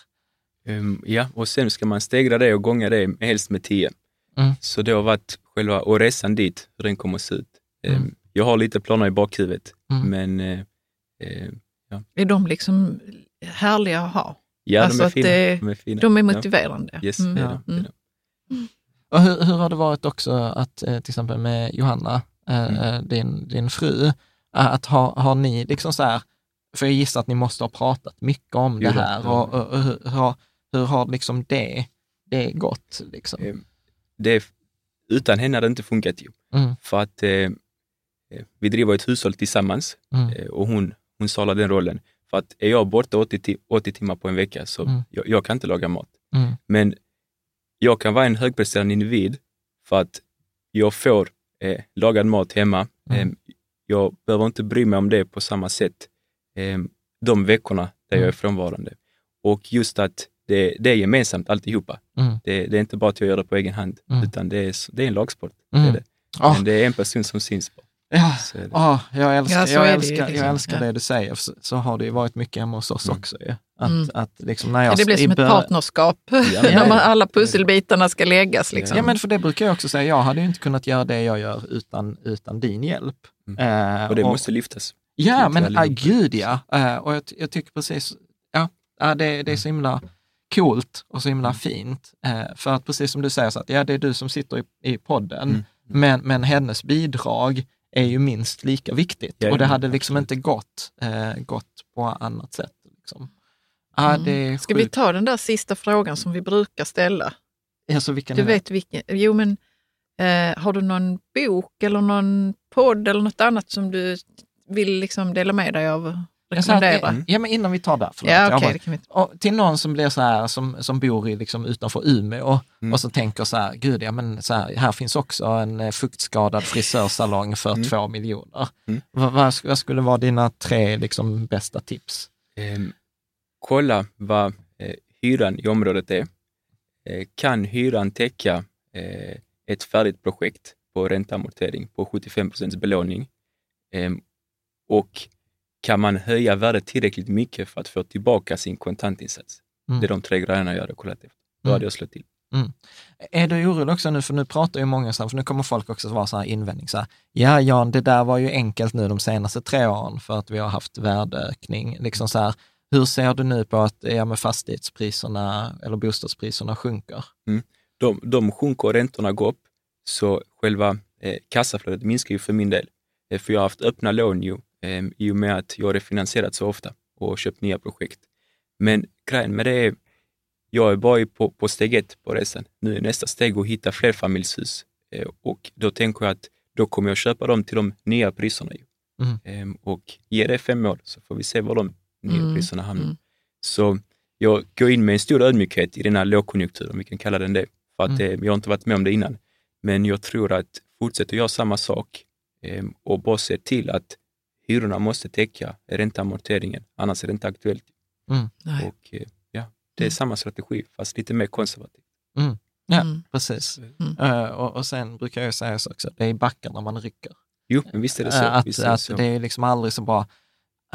Um, ja, och sen ska man stegra det och gånga det helst med tio. Mm. Så det har varit själva, och resan dit, hur den kommer att se ut. Mm. Um, jag har lite planer i bakhuvudet, mm. men eh, eh, ja. Är de liksom härliga att ha? Ja, alltså de, är fina. Det, de är fina. De är motiverande. Ja. Yes, mm. ja. Mm. Och hur, hur, har det varit också att till exempel med Johanna, mm. din, din fru, att ha, har ni liksom så här, för jag gissar att ni måste ha pratat mycket om det här och, och, och hur, har, hur har liksom det, det gått? Liksom? Det, utan henne hade det inte funkat ju. Mm. För att eh, vi driver ett hushåll tillsammans mm. eh, och hon, hon salar den rollen. För att är jag borta 80, 80 timmar på en vecka så mm. jag, jag, kan inte laga mat. Mm. Men jag kan vara en högpresterande individ för att jag får eh, lagad mat hemma. Mm. Eh, jag behöver inte bry mig om det på samma sätt eh, de veckorna där jag är frånvarande. Och just att det, det är gemensamt alltihopa. Mm. Det, det är inte bara att jag gör det på egen hand, mm. utan det är, det är en lagsport. Mm. Det är det. Oh. Men det är en person som syns på. Ja, oh, jag älskar, ja, jag älskar, det, liksom. jag älskar ja. det du säger. Så, så, har det ju varit mycket hemma hos oss mm. också. Ja. Att, mm. att liksom när jag, det blir som ett partnerskap, [laughs] när man, alla pusselbitarna ska läggas. Liksom. Ja, men för det brukar jag också säga. Jag hade ju inte kunnat göra det jag gör utan, utan din hjälp. Mm. Uh, och det och, måste lyftas. Ja, men uh, gud ja. Uh, och jag, jag, tycker precis, ja, det, det är så himla coolt och så himla mm. fint. Uh, för att precis som du säger, så att, ja, det är du som sitter i, i podden, mm. Men, men hennes bidrag är ju minst lika viktigt ja, och det hade liksom absolut. inte gått, uh, gått på annat sätt. Liksom. Ah, mm. Ska vi ta den där sista frågan som vi brukar ställa? Alltså, vilken du vet vilken? Jo, men eh, har du någon bok eller någon podd eller något annat som du vill liksom dela med dig av? Rekommendera? Att, ja, men innan vi tar det, förlåt. Ja, okay, bara, det och till någon som blir så här, som, som bor i, liksom, utanför Umeå mm. och så tänker så här, gud, ja, men så här, här finns också en eh, fuktskadad frisörsalong för mm. två miljoner. Mm. Vad, vad, vad, skulle vara dina tre liksom, bästa tips? Um, kolla vad eh, hyran i området är. Eh, kan hyran täcka eh, ett färdigt projekt på ränteamortering på 75 procents belåning? Ehm, och kan man höja värdet tillräckligt mycket för att få tillbaka sin kontantinsats? Mm. Det är de tre grejerna jag hade kollat efter. Då mm. hade jag slått till. Mm. Är du orolig också nu, för nu pratar ju många så här, för nu kommer folk också vara så här invändning, så här, ja Jan, det där var ju enkelt nu de senaste tre åren för att vi har haft värdeökning. Liksom så här, hur ser du nu på att ja, med fastighetspriserna eller bostadspriserna sjunker? Mm. De, de sjunker och räntorna går upp, så själva eh, kassaflödet minskar ju för min del. Eh, för jag har haft öppna lån ju, eh, i och med att jag har refinansierat så ofta och köpt nya projekt. Men grejen med det är, jag är bara på, på steg ett på resan. Nu är nästa steg att hitta flerfamiljshus eh, och då tänker jag att då kommer jag köpa dem till de nya priserna. Ju. Mm. Ehm, och ge det fem år så får vi se var de nya mm. hamnar. Mm. Så jag går in med en stor ödmjukhet i den här lågkonjunkturen, vi kan kalla den det. För att mm. jag har inte varit med om det innan. Men jag tror att fortsätter jag samma sak Ehm, och bara se till att hyrorna måste täcka ränteamorteringen, annars är det inte aktuellt. Mm. Och eh, ja, Det är mm. samma strategi, fast lite mer konservativt. Mm. Ja, mm. precis. Uh, och, och sen brukar jag säga så också, det är i backarna man rycker. Jo, men visst är det så. Uh, att, visst är det, så. det är liksom aldrig så bra.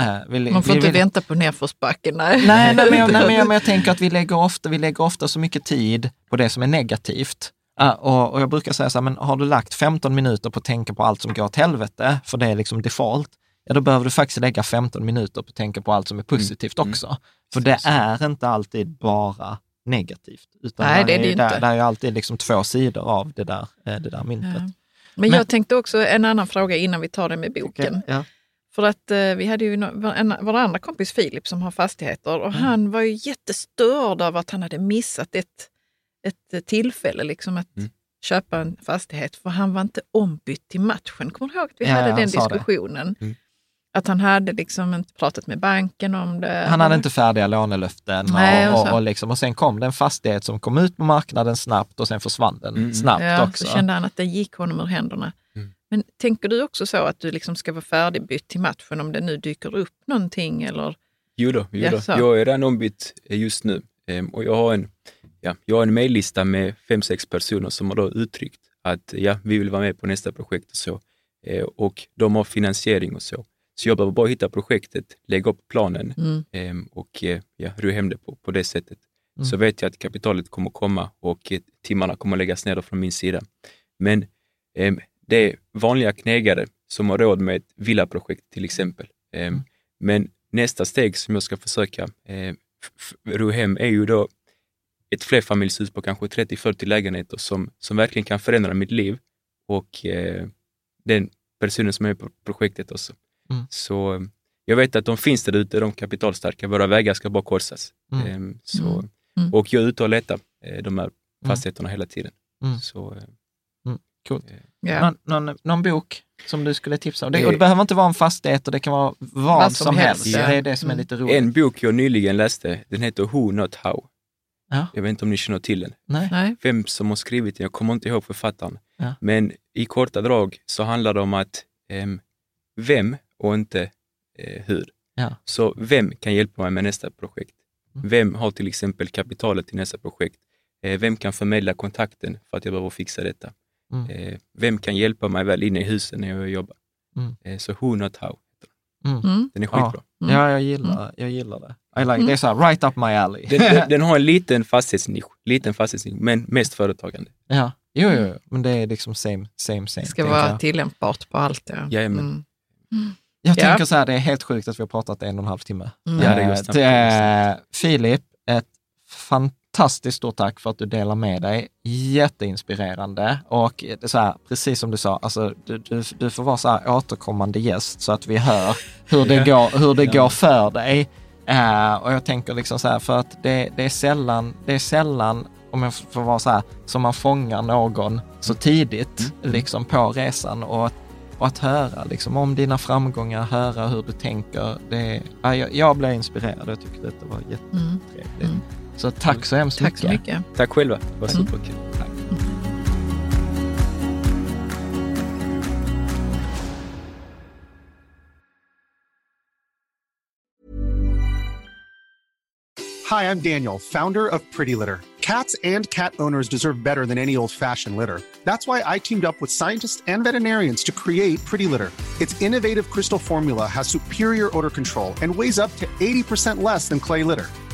Uh, vill, man får vill, inte vill, vänta på nedförsbacken. Nej, nej, nej, men, jag, [laughs] nej men, jag, men jag tänker att vi lägger, ofta, vi lägger ofta så mycket tid på det som är negativt. Uh, och, och, jag brukar säga så här, men har du lagt 15 minuter på att tänka på allt som går åt helvete, för det är liksom default, ja då behöver du faktiskt lägga 15 minuter på att tänka på allt som är mm. positivt mm. också. För det är inte alltid bara negativt, utan Nej, det är det, är, där, där är alltid liksom två sidor av det där, eh, det där myntet. Ja. Men, men, jag tänkte också en annan fråga innan vi tar det med boken. Okay, ja. För att eh, vi hade ju en, vår andra kompis Filip som har fastigheter och mm. han var ju jättestörd av att han hade missat ett ett tillfälle liksom att mm. köpa en fastighet, för han var inte ombytt till matchen. Kommer du ihåg att vi ja, hade den diskussionen? Mm. Att han hade liksom inte pratat med banken om det. Han hade inte färdiga lånelöften Nej, och, och, och, liksom, och sen kom det en fastighet som kom ut på marknaden snabbt och sen försvann den mm. snabbt ja, också. Så kände han att det gick honom ur händerna. Men tänker du också så att du liksom ska vara färdigbytt till matchen om det nu dyker upp någonting? Eller? Jo då, jo då. Ja, jag är redan ombytt just nu ehm, och jag har en ja, jag har en mejllista med fem, sex personer som har då uttryckt att ja, vi vill vara med på nästa projekt och så. Eh, och de har finansiering och så. Så jag behöver bara hitta projektet, lägga upp planen mm. eh, och eh, ja, ro hem det på, på det sättet. Mm. Så vet jag att kapitalet kommer komma och timmarna kommer läggas ner från min sida. Men ehm, det är vanliga knegare som har råd med ett villaprojekt till exempel. Eh, Mm. Men nästa steg som jag ska försöka eh, f- ro hem är ju då ett flerfamiljshus på kanske 30-40 lägenheter som, som verkligen kan förändra mitt liv och eh, den personen som är på projektet också. Mm. Så jag vet att de finns där ute, de kapitalstarka. Våra vägar ska bara korsas. Mm. Ehm, så, Mm. Mm. Och jag är ute och letar eh, de här fastigheterna hela tiden. Mm. Så, eh, Coolt. Ja. Någon, någon, någon bok som du skulle tipsa om? Det, Eh. och det behöver inte vara en fastighet och det kan vara vad, Vad som, som helst. helst, ja. Det är det som är lite roligt. en bok jag nyligen läste, den heter Who Not How. Ja. Jag vet inte om ni känner till den. Nej. Vem som har skrivit den, jag kommer inte ihåg författaren. Ja. Men i korta drag så handlar det om att ehm, vem och inte eh, hur. Ja. Så vem kan hjälpa mig med nästa projekt? Mm. Vem har till exempel kapitalet till nästa projekt? Eh, vem kan förmedla kontakten för att jag behöver fixa detta? Mm. Eh, vem kan hjälpa mig väl inne i huset när jag jobbar? Mm. Eh, så Who Not How. Mm. Den är Ja. skitbra. Mm. Ja, jag gillar, jag gillar det. I like, Det är så här, right up my alley. Den, den, [laughs] den har en liten fastighetsnisch, liten fastighetsnisch, men mest företagande. ja, jo, jo, men det är liksom same, same, same. Det ska vara jag. tillämpbart på allt. Ja. Jajamän. Mm. Jag Ja. tänker så här, det är helt sjukt att vi har pratat en och en halv timme. Mm. Ja, det är Eh, just det är- Filip, ett fantastiskt stort tack för att du delar med dig. Jätteinspirerande och det så här, precis som du sa, alltså, du, du, du får vara så här återkommande gäst så att vi hör hur det går, hur det går för dig. Eh, och jag tänker liksom så här, för att det, det, är sällan, det är sällan, om jag får vara så här, som man fångar någon så tidigt liksom på resan och, och att höra liksom om dina framgångar, höra hur du tänker. Det, ja, jag, jag blev inspirerad, jag tyckte detta var jättetrevligt. Mm. Så tack så hemskt Tack så mycket. Tack själva, det var Mm. superkul. Tack. Hi, I'm Daniel, founder of Pretty Litter. Cats and cat owners deserve better than any old fashioned litter. That's why I teamed up with scientists and veterinarians to create Pretty Litter. Its innovative crystal formula has superior odor control and weighs up to 80% less than clay litter.